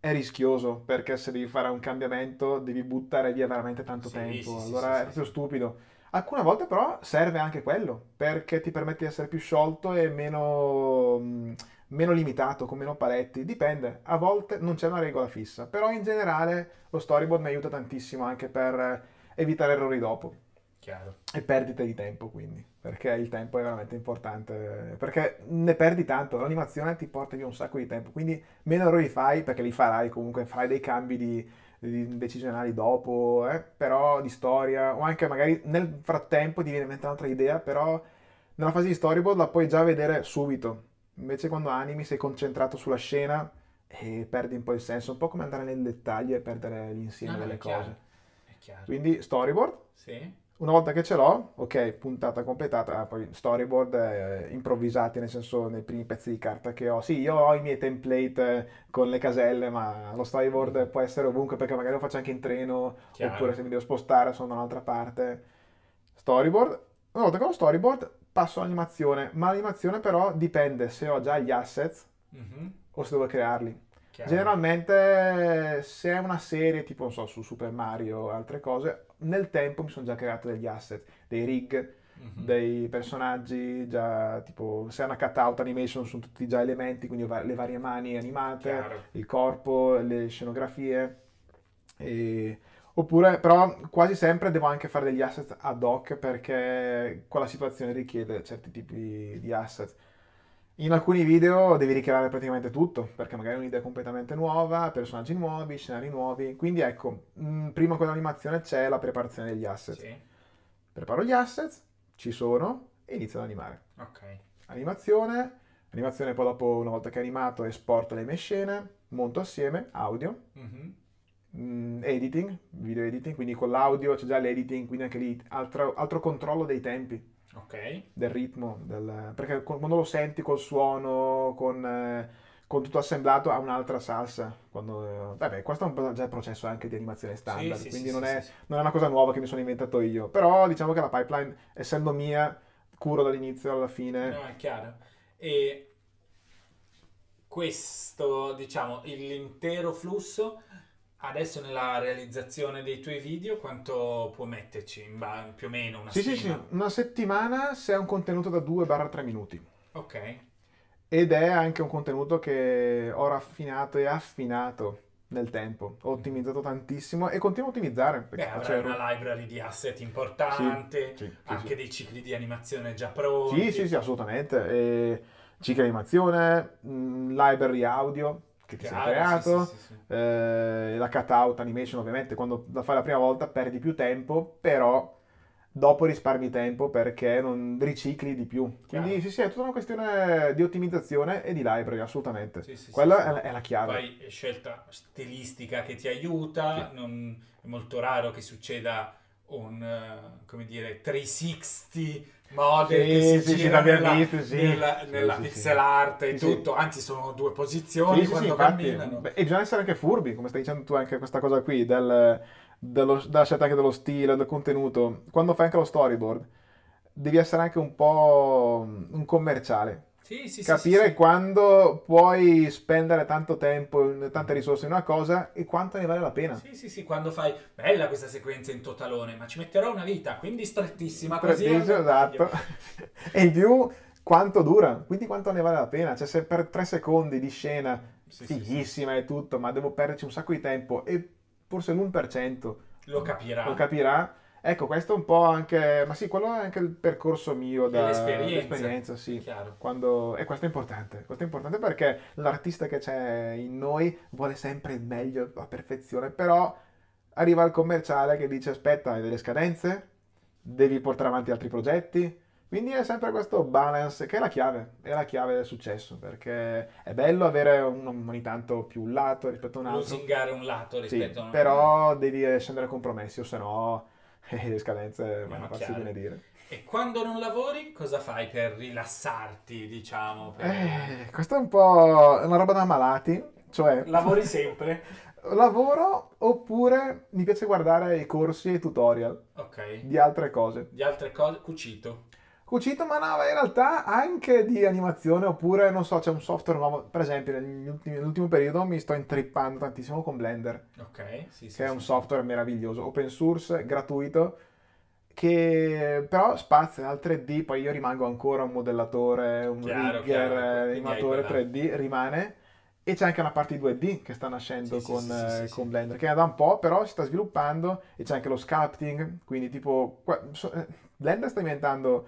è rischioso, perché se devi fare un cambiamento devi buttare via veramente tanto Sì, tempo, sì, allora sì, è proprio stupido. Alcune volte però serve anche quello, perché ti permette di essere più sciolto e meno, mh, meno limitato, con meno paletti, dipende. A volte non c'è una regola fissa, però in generale lo storyboard mi aiuta tantissimo anche per evitare errori dopo Chiaro. e perdite di tempo quindi perché il tempo è veramente importante perché ne perdi tanto l'animazione ti porta via un sacco di tempo quindi meno errori fai perché li farai comunque farai dei cambi di- decisionali dopo eh, però di storia o anche magari nel frattempo ti viene in mente un'altra idea però nella fase di storyboard la puoi già vedere subito invece quando animi sei concentrato sulla scena e perdi un po' il senso un po' come andare nel dettaglio e perdere l'insieme No, delle cose È chiaro. quindi storyboard Sì. Una volta che ce l'ho, ok, puntata completata, ah, poi storyboard eh, improvvisati, nel senso nei primi pezzi di carta che ho. Sì, io ho i miei template eh, con le caselle, ma lo storyboard può essere ovunque perché magari lo faccio anche in treno, Chiaro. oppure se mi devo spostare sono da un'altra parte. Storyboard. Una volta che ho lo storyboard passo all'animazione, ma l'animazione però dipende se ho già gli assets Mhm. o se devo crearli. Chiaro. Generalmente, se è una serie tipo, non so, su Super Mario o altre cose, nel tempo mi sono già creato degli asset, dei rig, Mhm. dei personaggi, già tipo, se è una cut-out animation sono tutti già elementi, quindi le varie mani animate, Chiaro. il corpo, le scenografie. E- Oppure, però, quasi sempre devo anche fare degli asset ad hoc perché quella situazione richiede certi tipi di asset. In alcuni video devi ricreare praticamente tutto, perché magari è un'idea completamente nuova, personaggi nuovi, scenari nuovi. Quindi ecco, mh, prima con l'animazione c'è la preparazione degli asset. Sì. Preparo gli asset, ci sono e inizio ad animare. Ok. Animazione, animazione poi dopo, una volta che è animato, esporto le mie scene, monto assieme, audio, Mhm. mh, editing, video editing, quindi con l'audio c'è già l'editing, quindi anche lì altro, altro controllo dei tempi Ok. del ritmo, del- perché quando lo senti col suono, con, eh, con tutto assemblato ha un'altra salsa. Quando, eh, vabbè, questo è un già il processo anche di animazione standard, sì, quindi sì, non, sì, è, non è una cosa nuova che mi sono inventato io. Però diciamo che la pipeline, essendo mia, curo dall'inizio alla fine. No, è chiaro. E questo, diciamo, l'intero flusso, adesso nella realizzazione dei tuoi video, quanto può metterci? Ba- più o meno una Sì, sì, stima? sì, una settimana se è un contenuto da 2-3 minuti. Ok. Ed è anche un contenuto che ho raffinato e affinato nel tempo. Ho ottimizzato tantissimo e continuo a ottimizzare. Perché Beh, errori. una library di asset importante, Sì, sì, sì, anche sì. dei cicli di animazione già pronti. Sì, sì, sì, assolutamente. E ciclo di animazione, mh, library audio che ti sei Chiaro, creato, sì, sì, sì, eh, la cutout animation ovviamente quando la fai la prima volta perdi più tempo, però dopo risparmi tempo perché non ricicli di più. Quindi Chiaro. sì, sì, è tutta una questione di ottimizzazione e di library, assolutamente. Sì, sì, Quella sì, è, la- è la chiave. Poi è scelta stilistica che ti aiuta, non- è molto raro che succeda un, eh, come dire, 360 model Sì, sì, sì, nella, visto, sì. nella, nella sì, sì. pixel art e tutto, anzi sono due posizioni Sì, quando camminano. Beh, E bisogna essere anche furbi, come stai dicendo tu, anche questa cosa qui, del- dello- della scelta anche dello stile, del contenuto. Quando fai anche lo storyboard, devi essere anche un po' un commerciale. Sì, sì, Capire sì, quando puoi spendere tanto tempo, tante risorse in una cosa e quanto ne vale la pena. Sì, sì, sì, quando fai bella questa sequenza in totalone, ma ci metterò una vita, quindi strettissima così. Al dettaglio. esatto. e in più quanto dura, quindi quanto ne vale la pena. Cioè se per tre secondi di scena fighissima e tutto, ma devo perderci un sacco di tempo e forse l'1% Lo capirà. lo capirà. Ecco, questo è un po' anche, ma sì, quello è anche il percorso mio da l'esperienza. l'esperienza, sì. Chiaro. Quando, e questo è importante, questo è importante perché l'artista che c'è in noi vuole sempre il meglio, la perfezione, però arriva il commerciale che dice aspetta, hai delle scadenze, devi portare avanti altri progetti. Quindi è sempre questo balance che è la chiave, è la chiave del successo, perché è bello avere un, ogni tanto più un lato rispetto a un altro. Lusingare un lato Sì, rispetto a un però devi scendere a compromessi, o se no eh, le scadenze vanno a farsi benedire. E quando non lavori, cosa fai per rilassarti, diciamo? Per... Eh, questa è un po' una roba da malati, cioè... Lavori sempre? Lavoro oppure mi piace guardare i corsi e i tutorial Ok. di altre cose. Di altre cose, cucito. Cucito, ma no, in realtà anche di animazione, oppure non so, c'è un software nuovo. Per esempio, ultimi- nell'ultimo periodo mi sto intrippando tantissimo con Blender, Ok, sì, sì. che è sì, un sì. software meraviglioso, open source, gratuito, che però spazia al 3D. Poi io rimango ancora un modellatore, un Chiaro, rigger, chiaro, quindi animatore hai quella- 3D, rimane. E c'è anche una parte di 2D che sta nascendo Sì, sì, con, sì, sì, eh, sì, con sì. Blender, che è da un po', però si sta sviluppando e c'è anche lo sculpting, quindi tipo eh, Blender sta diventando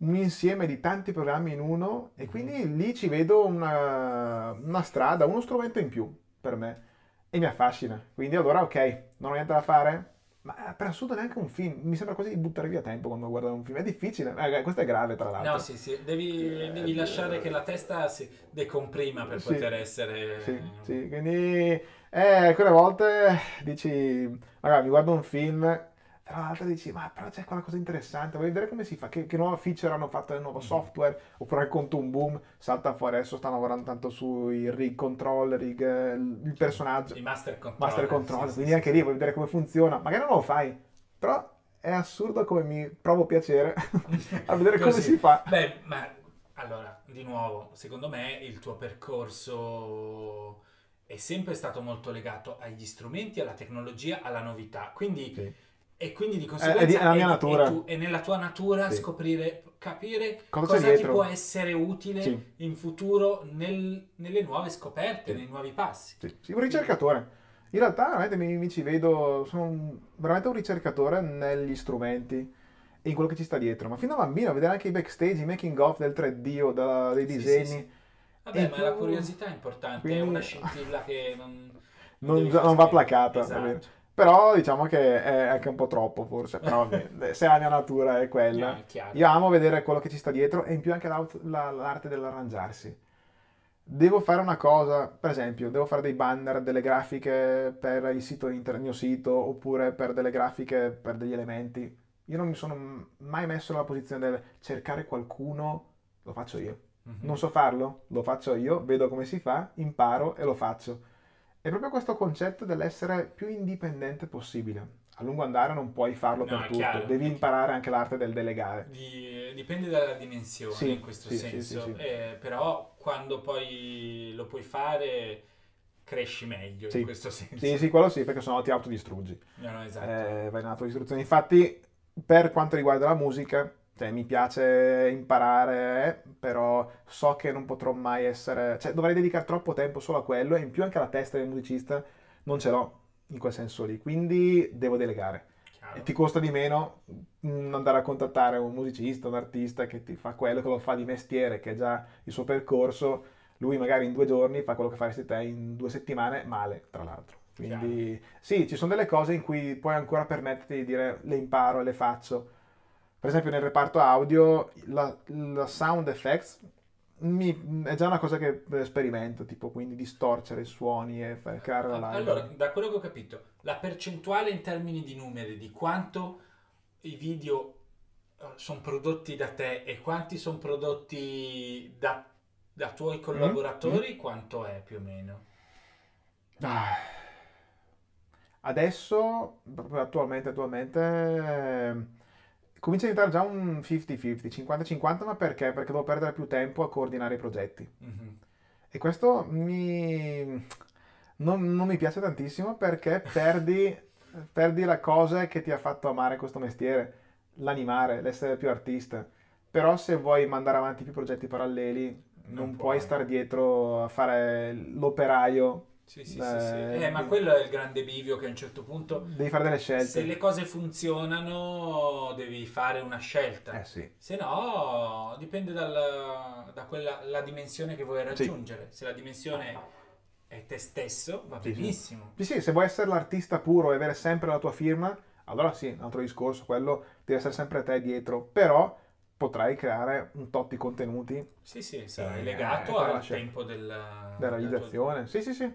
un insieme di tanti programmi in uno e quindi lì ci vedo una, una strada, uno strumento in più per me e mi affascina. Quindi allora ok, non ho niente da fare, ma per assurdo neanche un film, mi sembra quasi di buttare via tempo quando guardo un film, è difficile, Eh, questo è grave tra l'altro. No, sì, sì, devi, devi lasciare che la testa si decomprima per Sì. poter essere... Sì, sì, quindi eh, alcune volte dici, magari mi guardo un film, tra l'altro dici, ma però c'è qualcosa di interessante, vuoi vedere come si fa, che, che nuova feature hanno fatto nel nuovo software, oppure racconto un boom, salta fuori, adesso stanno lavorando tanto sui rig control, rig, il personaggio, I master control. master control, sì, quindi sì, anche lì vuoi vedere come funziona, magari non lo fai, però è assurdo come mi provo piacere a vedere come Così. si fa. Beh, ma allora, di nuovo, secondo me il tuo percorso è sempre stato molto legato agli strumenti, alla tecnologia, alla novità. Quindi, Sì. E quindi di È- conseguenza è di- è la mia è- natura. è tu- è nella tua natura Sì. scoprire, capire Cosa cosa, ti può essere utile Sì. in futuro nel- nelle nuove scoperte, nei nuovi passi. Sì, sì, un ricercatore. In realtà veramente mi, mi ci vedo, sono veramente un ricercatore negli strumenti e in quello che ci sta dietro. Ma fin da bambino, vedere anche i backstage, i making of del 3D o da- dei Sì, sì, disegni. sì. Vabbè, E ma tu- la curiosità è importante, è quindi- una scintilla che non... Non, non far va placata. Esatto. Però diciamo che è anche un po' troppo forse. Però se la mia natura è quella. Chiaro. Io amo vedere quello che ci sta dietro e in più anche la- l'arte dell'arrangiarsi. Devo fare una cosa, per esempio, devo fare dei banner, delle grafiche per il sito inter- il mio sito oppure per delle grafiche per degli elementi. Io non mi sono mai messo nella posizione del cercare qualcuno, lo faccio io. Mhm. Non so farlo, lo faccio io, vedo come si fa, imparo e lo faccio. È proprio questo concetto dell'essere più indipendente possibile. A lungo andare non puoi farlo No, per tutto, chiaro. devi imparare anche l'arte del delegare. Di- dipende dalla dimensione Sì, in questo sì, senso, sì. Eh, però quando poi lo puoi fare cresci meglio in questo senso. Sì, sì, quello sì, perché sennò ti autodistruggi. No, no, esatto. Eh, vai in autodistruzione. Infatti, per quanto riguarda la musica, cioè, mi piace imparare, però so che non potrò mai essere... Cioè, dovrei dedicare troppo tempo solo a quello e in più anche la testa del musicista non ce l'ho in quel senso lì. Quindi devo delegare. Chiaro. E ti costa di meno andare a contattare un musicista, un artista che ti fa quello che lo fa di mestiere, che ha già il suo percorso. Lui magari in due giorni fa quello che faresti te in due settimane, male, tra l'altro. Quindi sì, ci sono delle cose in cui puoi ancora permetterti di dire le imparo e le faccio. Per esempio nel reparto audio la, la sound effects mi- è già una cosa che sperimento, tipo quindi distorcere i suoni e far creare la live. Allora, da quello che ho capito, la percentuale in termini di numeri di quanto i video sono prodotti da te e quanti sono prodotti da, da tuoi collaboratori, quanto è più o meno? Ah. Adesso, attualmente, attualmente, comincia a diventare già un 50-50, 50-50, ma perché? Perché devo perdere più tempo a coordinare i progetti. Mhm. E questo mi... non, non mi piace tantissimo perché perdi, perdi la cosa che ti ha fatto amare questo mestiere, l'animare, l'essere più artista. Però se vuoi mandare avanti più progetti paralleli, non, puoi puoi. stare dietro a fare l'operaio. Sì, sì, sì, Eh, sì. Eh, ma quello è il grande bivio che a un certo punto, Devi fare delle scelte. se le cose funzionano, devi fare una scelta. Eh sì. Se no, dipende dal- da quella, la dimensione che vuoi raggiungere. Se la dimensione è te stesso, va Sì, sì. benissimo. Sì, sì, se vuoi essere l'artista puro e avere sempre la tua firma, allora sì, un altro discorso, quello deve essere sempre te dietro, però potrai creare un tot di contenuti Sì, sì, sarai Eh, legato al tempo del, della realizzazione. Sì, sì, sì.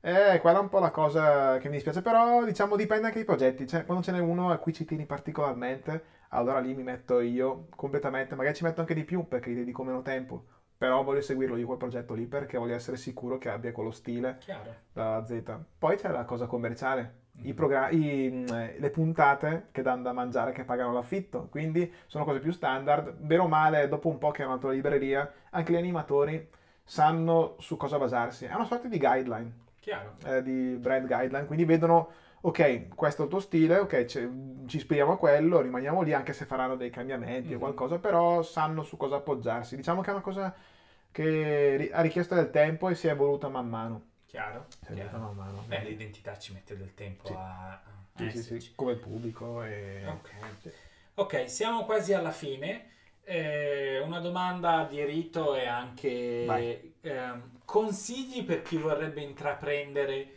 Eh, quella è un po' la cosa che mi dispiace, però diciamo dipende anche dai progetti. Cioè, quando ce n'è uno a cui ci tieni particolarmente, allora lì mi metto io completamente, magari ci metto anche di più perché gli dedico meno tempo. Però voglio seguirlo io quel progetto lì perché voglio essere sicuro che abbia quello stile Chiaro. da Z. Poi c'è la cosa commerciale, Mm. i progra- i, mh, eh, le puntate che danno da mangiare che pagano l'affitto, quindi sono cose più standard. Vero o male, dopo un po' che hanno fatto la libreria, anche gli animatori sanno su cosa basarsi. È una sorta di guideline. Eh, di brand guideline, quindi vedono, ok, questo è il tuo stile, ok, ci ispiriamo a quello, rimaniamo lì anche se faranno dei cambiamenti o Mhm. qualcosa, però sanno su cosa appoggiarsi. Diciamo che è una cosa che ha richiesto del tempo e si è evoluta man mano. Chiaro. Si è chiaro. evoluta man mano. Beh, l'identità ci mette del tempo Sì. a, Sì, sì, sì, come pubblico. E... Ok. Ok, siamo quasi alla fine. Eh, una domanda di rito e anche ehm, consigli per chi vorrebbe intraprendere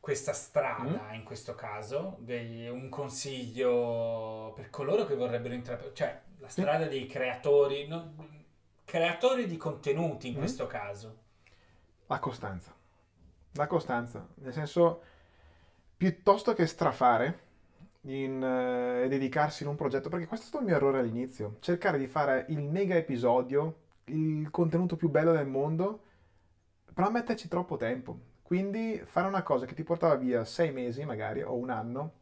questa strada, Mm. in questo caso, dei- un consiglio per coloro che vorrebbero intraprendere, cioè la strada dei creatori, non- creatori di contenuti in Mm. questo caso. La costanza. La costanza, nel senso, piuttosto che strafare in, eh, dedicarsi in un progetto, perché questo è stato il mio errore all'inizio, cercare di fare il mega episodio, il contenuto più bello del mondo, però metterci troppo tempo. Quindi fare una cosa che ti portava via sei mesi magari o un anno,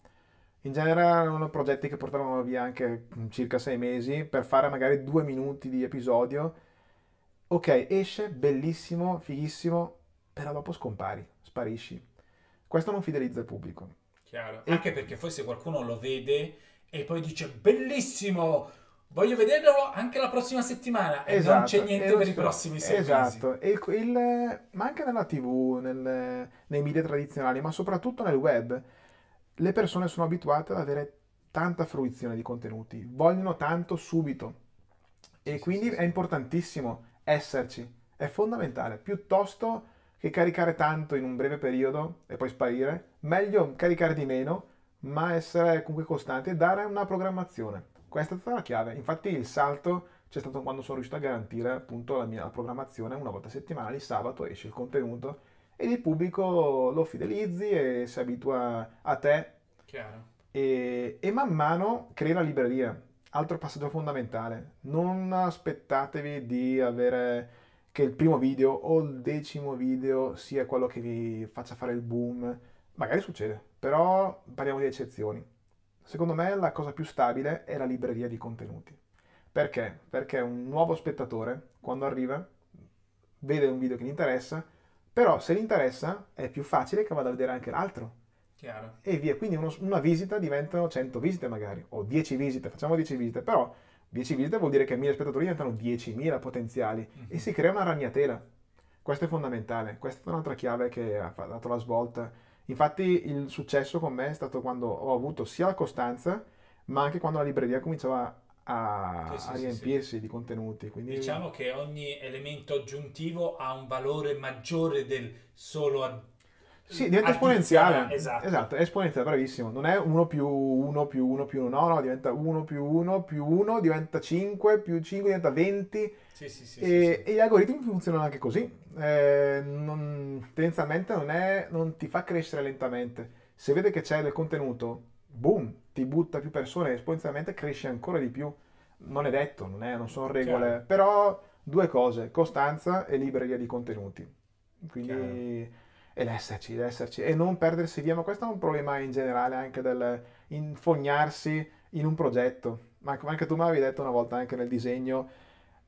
in genere erano progetti che portavano via anche mm, circa sei mesi per fare magari due minuti di episodio. Ok, esce, bellissimo, fighissimo, però dopo scompari, sparisci. Questo non fidelizza il pubblico. Chiaro. E- Anche perché forse qualcuno lo vede e poi dice bellissimo, voglio vederlo anche la prossima settimana. E non c'è niente e non per i prossimi sei mesi. Esatto, e il- il- ma anche nella TV, nel- nei media tradizionali, ma soprattutto nel web, le persone sono abituate ad avere tanta fruizione di contenuti, vogliono tanto subito. E quindi è importantissimo esserci, è fondamentale, piuttosto che caricare tanto in un breve periodo e poi sparire, meglio caricare di meno, ma essere comunque costanti e dare una programmazione. Questa è stata la chiave. Infatti il salto c'è stato quando sono riuscito a garantire appunto la mia programmazione una volta a settimana, il sabato esce il contenuto e il pubblico lo fidelizzi e si abitua a te Chiaro. e, e man mano crei la libreria. Altro passaggio fondamentale, non aspettatevi di avere che il primo video o il decimo video sia quello che vi faccia fare il boom. Magari succede, però parliamo di eccezioni. Secondo me la cosa più stabile è la libreria di contenuti. Perché? Perché un nuovo spettatore, quando arriva, vede un video che gli interessa, però se gli interessa è più facile che vada a vedere anche l'altro Chiaro. e via. Quindi uno- una visita diventano 100 visite magari, o 10 visite, facciamo 10 visite, però 10 visite vuol dire che 1000 spettatori diventano 10.000 potenziali e si crea una ragnatela. Questo è fondamentale, questa è un'altra chiave che ha dato la svolta. Infatti il successo con me è stato quando ho avuto sia la costanza, ma anche quando la libreria cominciava a, Sì, sì, a sì, riempirsi di contenuti. Quindi... Diciamo che ogni elemento aggiuntivo ha un valore maggiore del solo a- Sì, diventa esponenziale. Esatto. Esatto, è esponenziale, bravissimo. Non è 1 più 1 più 1 più 1, no, no, diventa 1 più 1 più 1, diventa 5, più 5 diventa 20. Sì, sì, sì, e, e gli algoritmi funzionano anche così. Eh, non- tendenzialmente non, è, non ti fa crescere lentamente. Se vede che c'è del contenuto, boom, ti butta più persone e esponenzialmente cresci ancora di più. Non è detto, non, è- non sono regole, Chiaro. però due cose, costanza e libreria di contenuti. Quindi Chiaro. E l'esserci, l'esserci e non perdersi via, ma questo è un problema in generale anche del infognarsi in un progetto. Ma anche- tu mi avevi detto una volta anche nel disegno,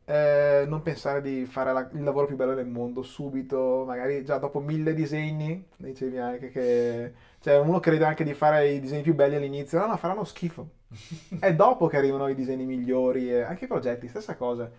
eh, non pensare di fare la- il lavoro più bello del mondo subito, magari già dopo mille disegni, dicevi anche che cioè uno crede anche di fare i disegni più belli all'inizio, no, no, faranno schifo. È dopo che arrivano i disegni migliori, e anche i progetti, stessa cosa.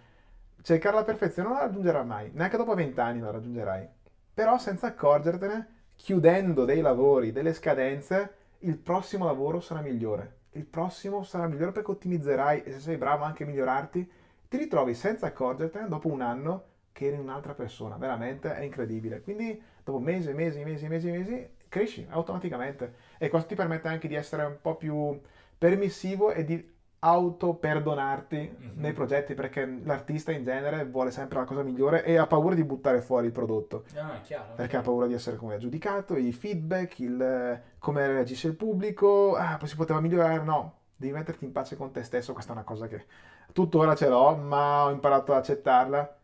Cercare la perfezione non la raggiungerai mai, neanche dopo vent'anni la raggiungerai. Però senza accorgertene, chiudendo dei lavori, delle scadenze, il prossimo lavoro sarà migliore. Il prossimo sarà migliore perché ottimizzerai e se sei bravo anche a migliorarti, ti ritrovi senza accorgertene dopo un anno che eri un'altra persona, veramente è incredibile. Quindi dopo mesi, mesi, mesi, mesi, mesi, cresci automaticamente e questo ti permette anche di essere un po' più permissivo e di auto-perdonarti Mhm. nei progetti perché l'artista in genere vuole sempre la cosa migliore e ha paura di buttare fuori il prodotto è chiaro. perché ha paura di essere come giudicato, i feedback, il, come reagisce il pubblico, ah, poi si poteva migliorare, no, devi metterti in pace con te stesso, questa è una cosa che tuttora ce l'ho, ma ho imparato ad accettarla.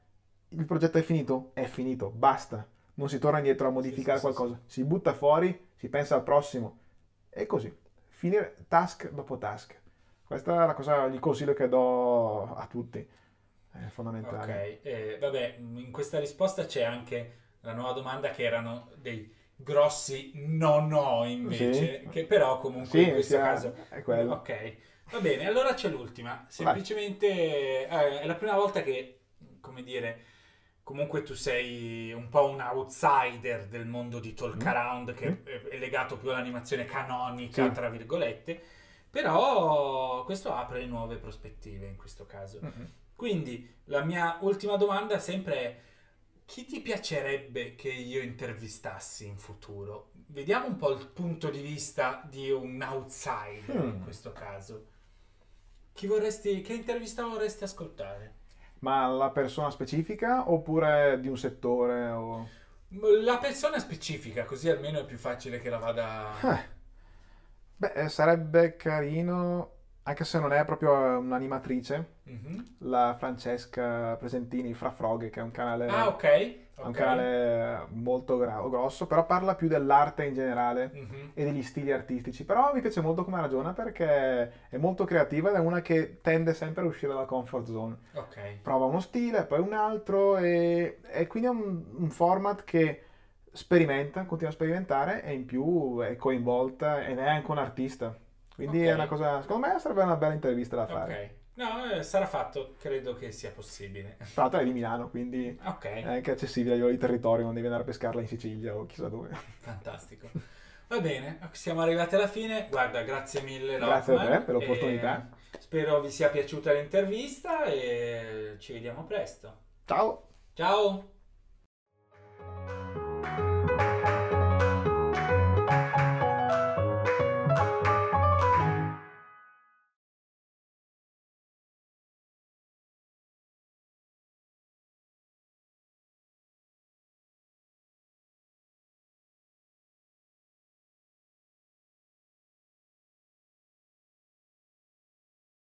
Il progetto è finito? È finito, basta, non si torna indietro a modificare sì, sì, qualcosa, si butta fuori, si pensa al prossimo e così, finire task dopo task. Questa è la cosa, il consiglio che do a tutti, è fondamentale. Ok, eh, vabbè, in questa risposta c'è anche la nuova domanda che erano dei grossi no no invece, Sì. che però comunque Sì, in questo sia- caso... è quello. Ok, va bene, allora c'è l'ultima. Semplicemente eh, è la prima volta che, come dire, comunque tu sei un po' un outsider del mondo di Talk Mm. Around che è- è legato più all'animazione canonica, Sì. tra virgolette, però questo apre nuove prospettive in questo caso. Mhm. Quindi la mia ultima domanda sempre è chi ti piacerebbe che io intervistassi in futuro? Vediamo un po' il punto di vista di un outsider in Hmm. questo caso. Chi vorresti, che intervista vorresti ascoltare? Ma la persona specifica oppure di un settore? O... La persona specifica, così almeno è più facile che la vada... Eh. Beh, eh, sarebbe carino, anche se non è proprio un'animatrice, Mhm. la Francesca Presentini Fra Frog, che è un canale, Ah, ok. è un canale molto gra- grosso, però parla più dell'arte in generale Mhm. e degli stili artistici. Però mi piace molto come ragiona perché è molto creativa ed è una che tende sempre a uscire dalla comfort zone. Ok. Prova uno stile, poi un altro e, e quindi è un, un format che sperimenta, continua a sperimentare e in più è coinvolta ed è anche un artista. Quindi Ok. è una cosa, secondo me sarebbe una bella intervista da fare. Ok. No, eh, sarà fatto, credo che sia possibile. Tra l'altro è di Milano, quindi Ok. è anche accessibile a livello di territorio, non devi andare a pescarla in Sicilia o chissà dove. Fantastico. Va bene, siamo arrivati alla fine. Guarda, grazie mille. Grazie a Lockman, te per l'opportunità. Spero vi sia piaciuta l'intervista e ci vediamo presto. Ciao! Ciao!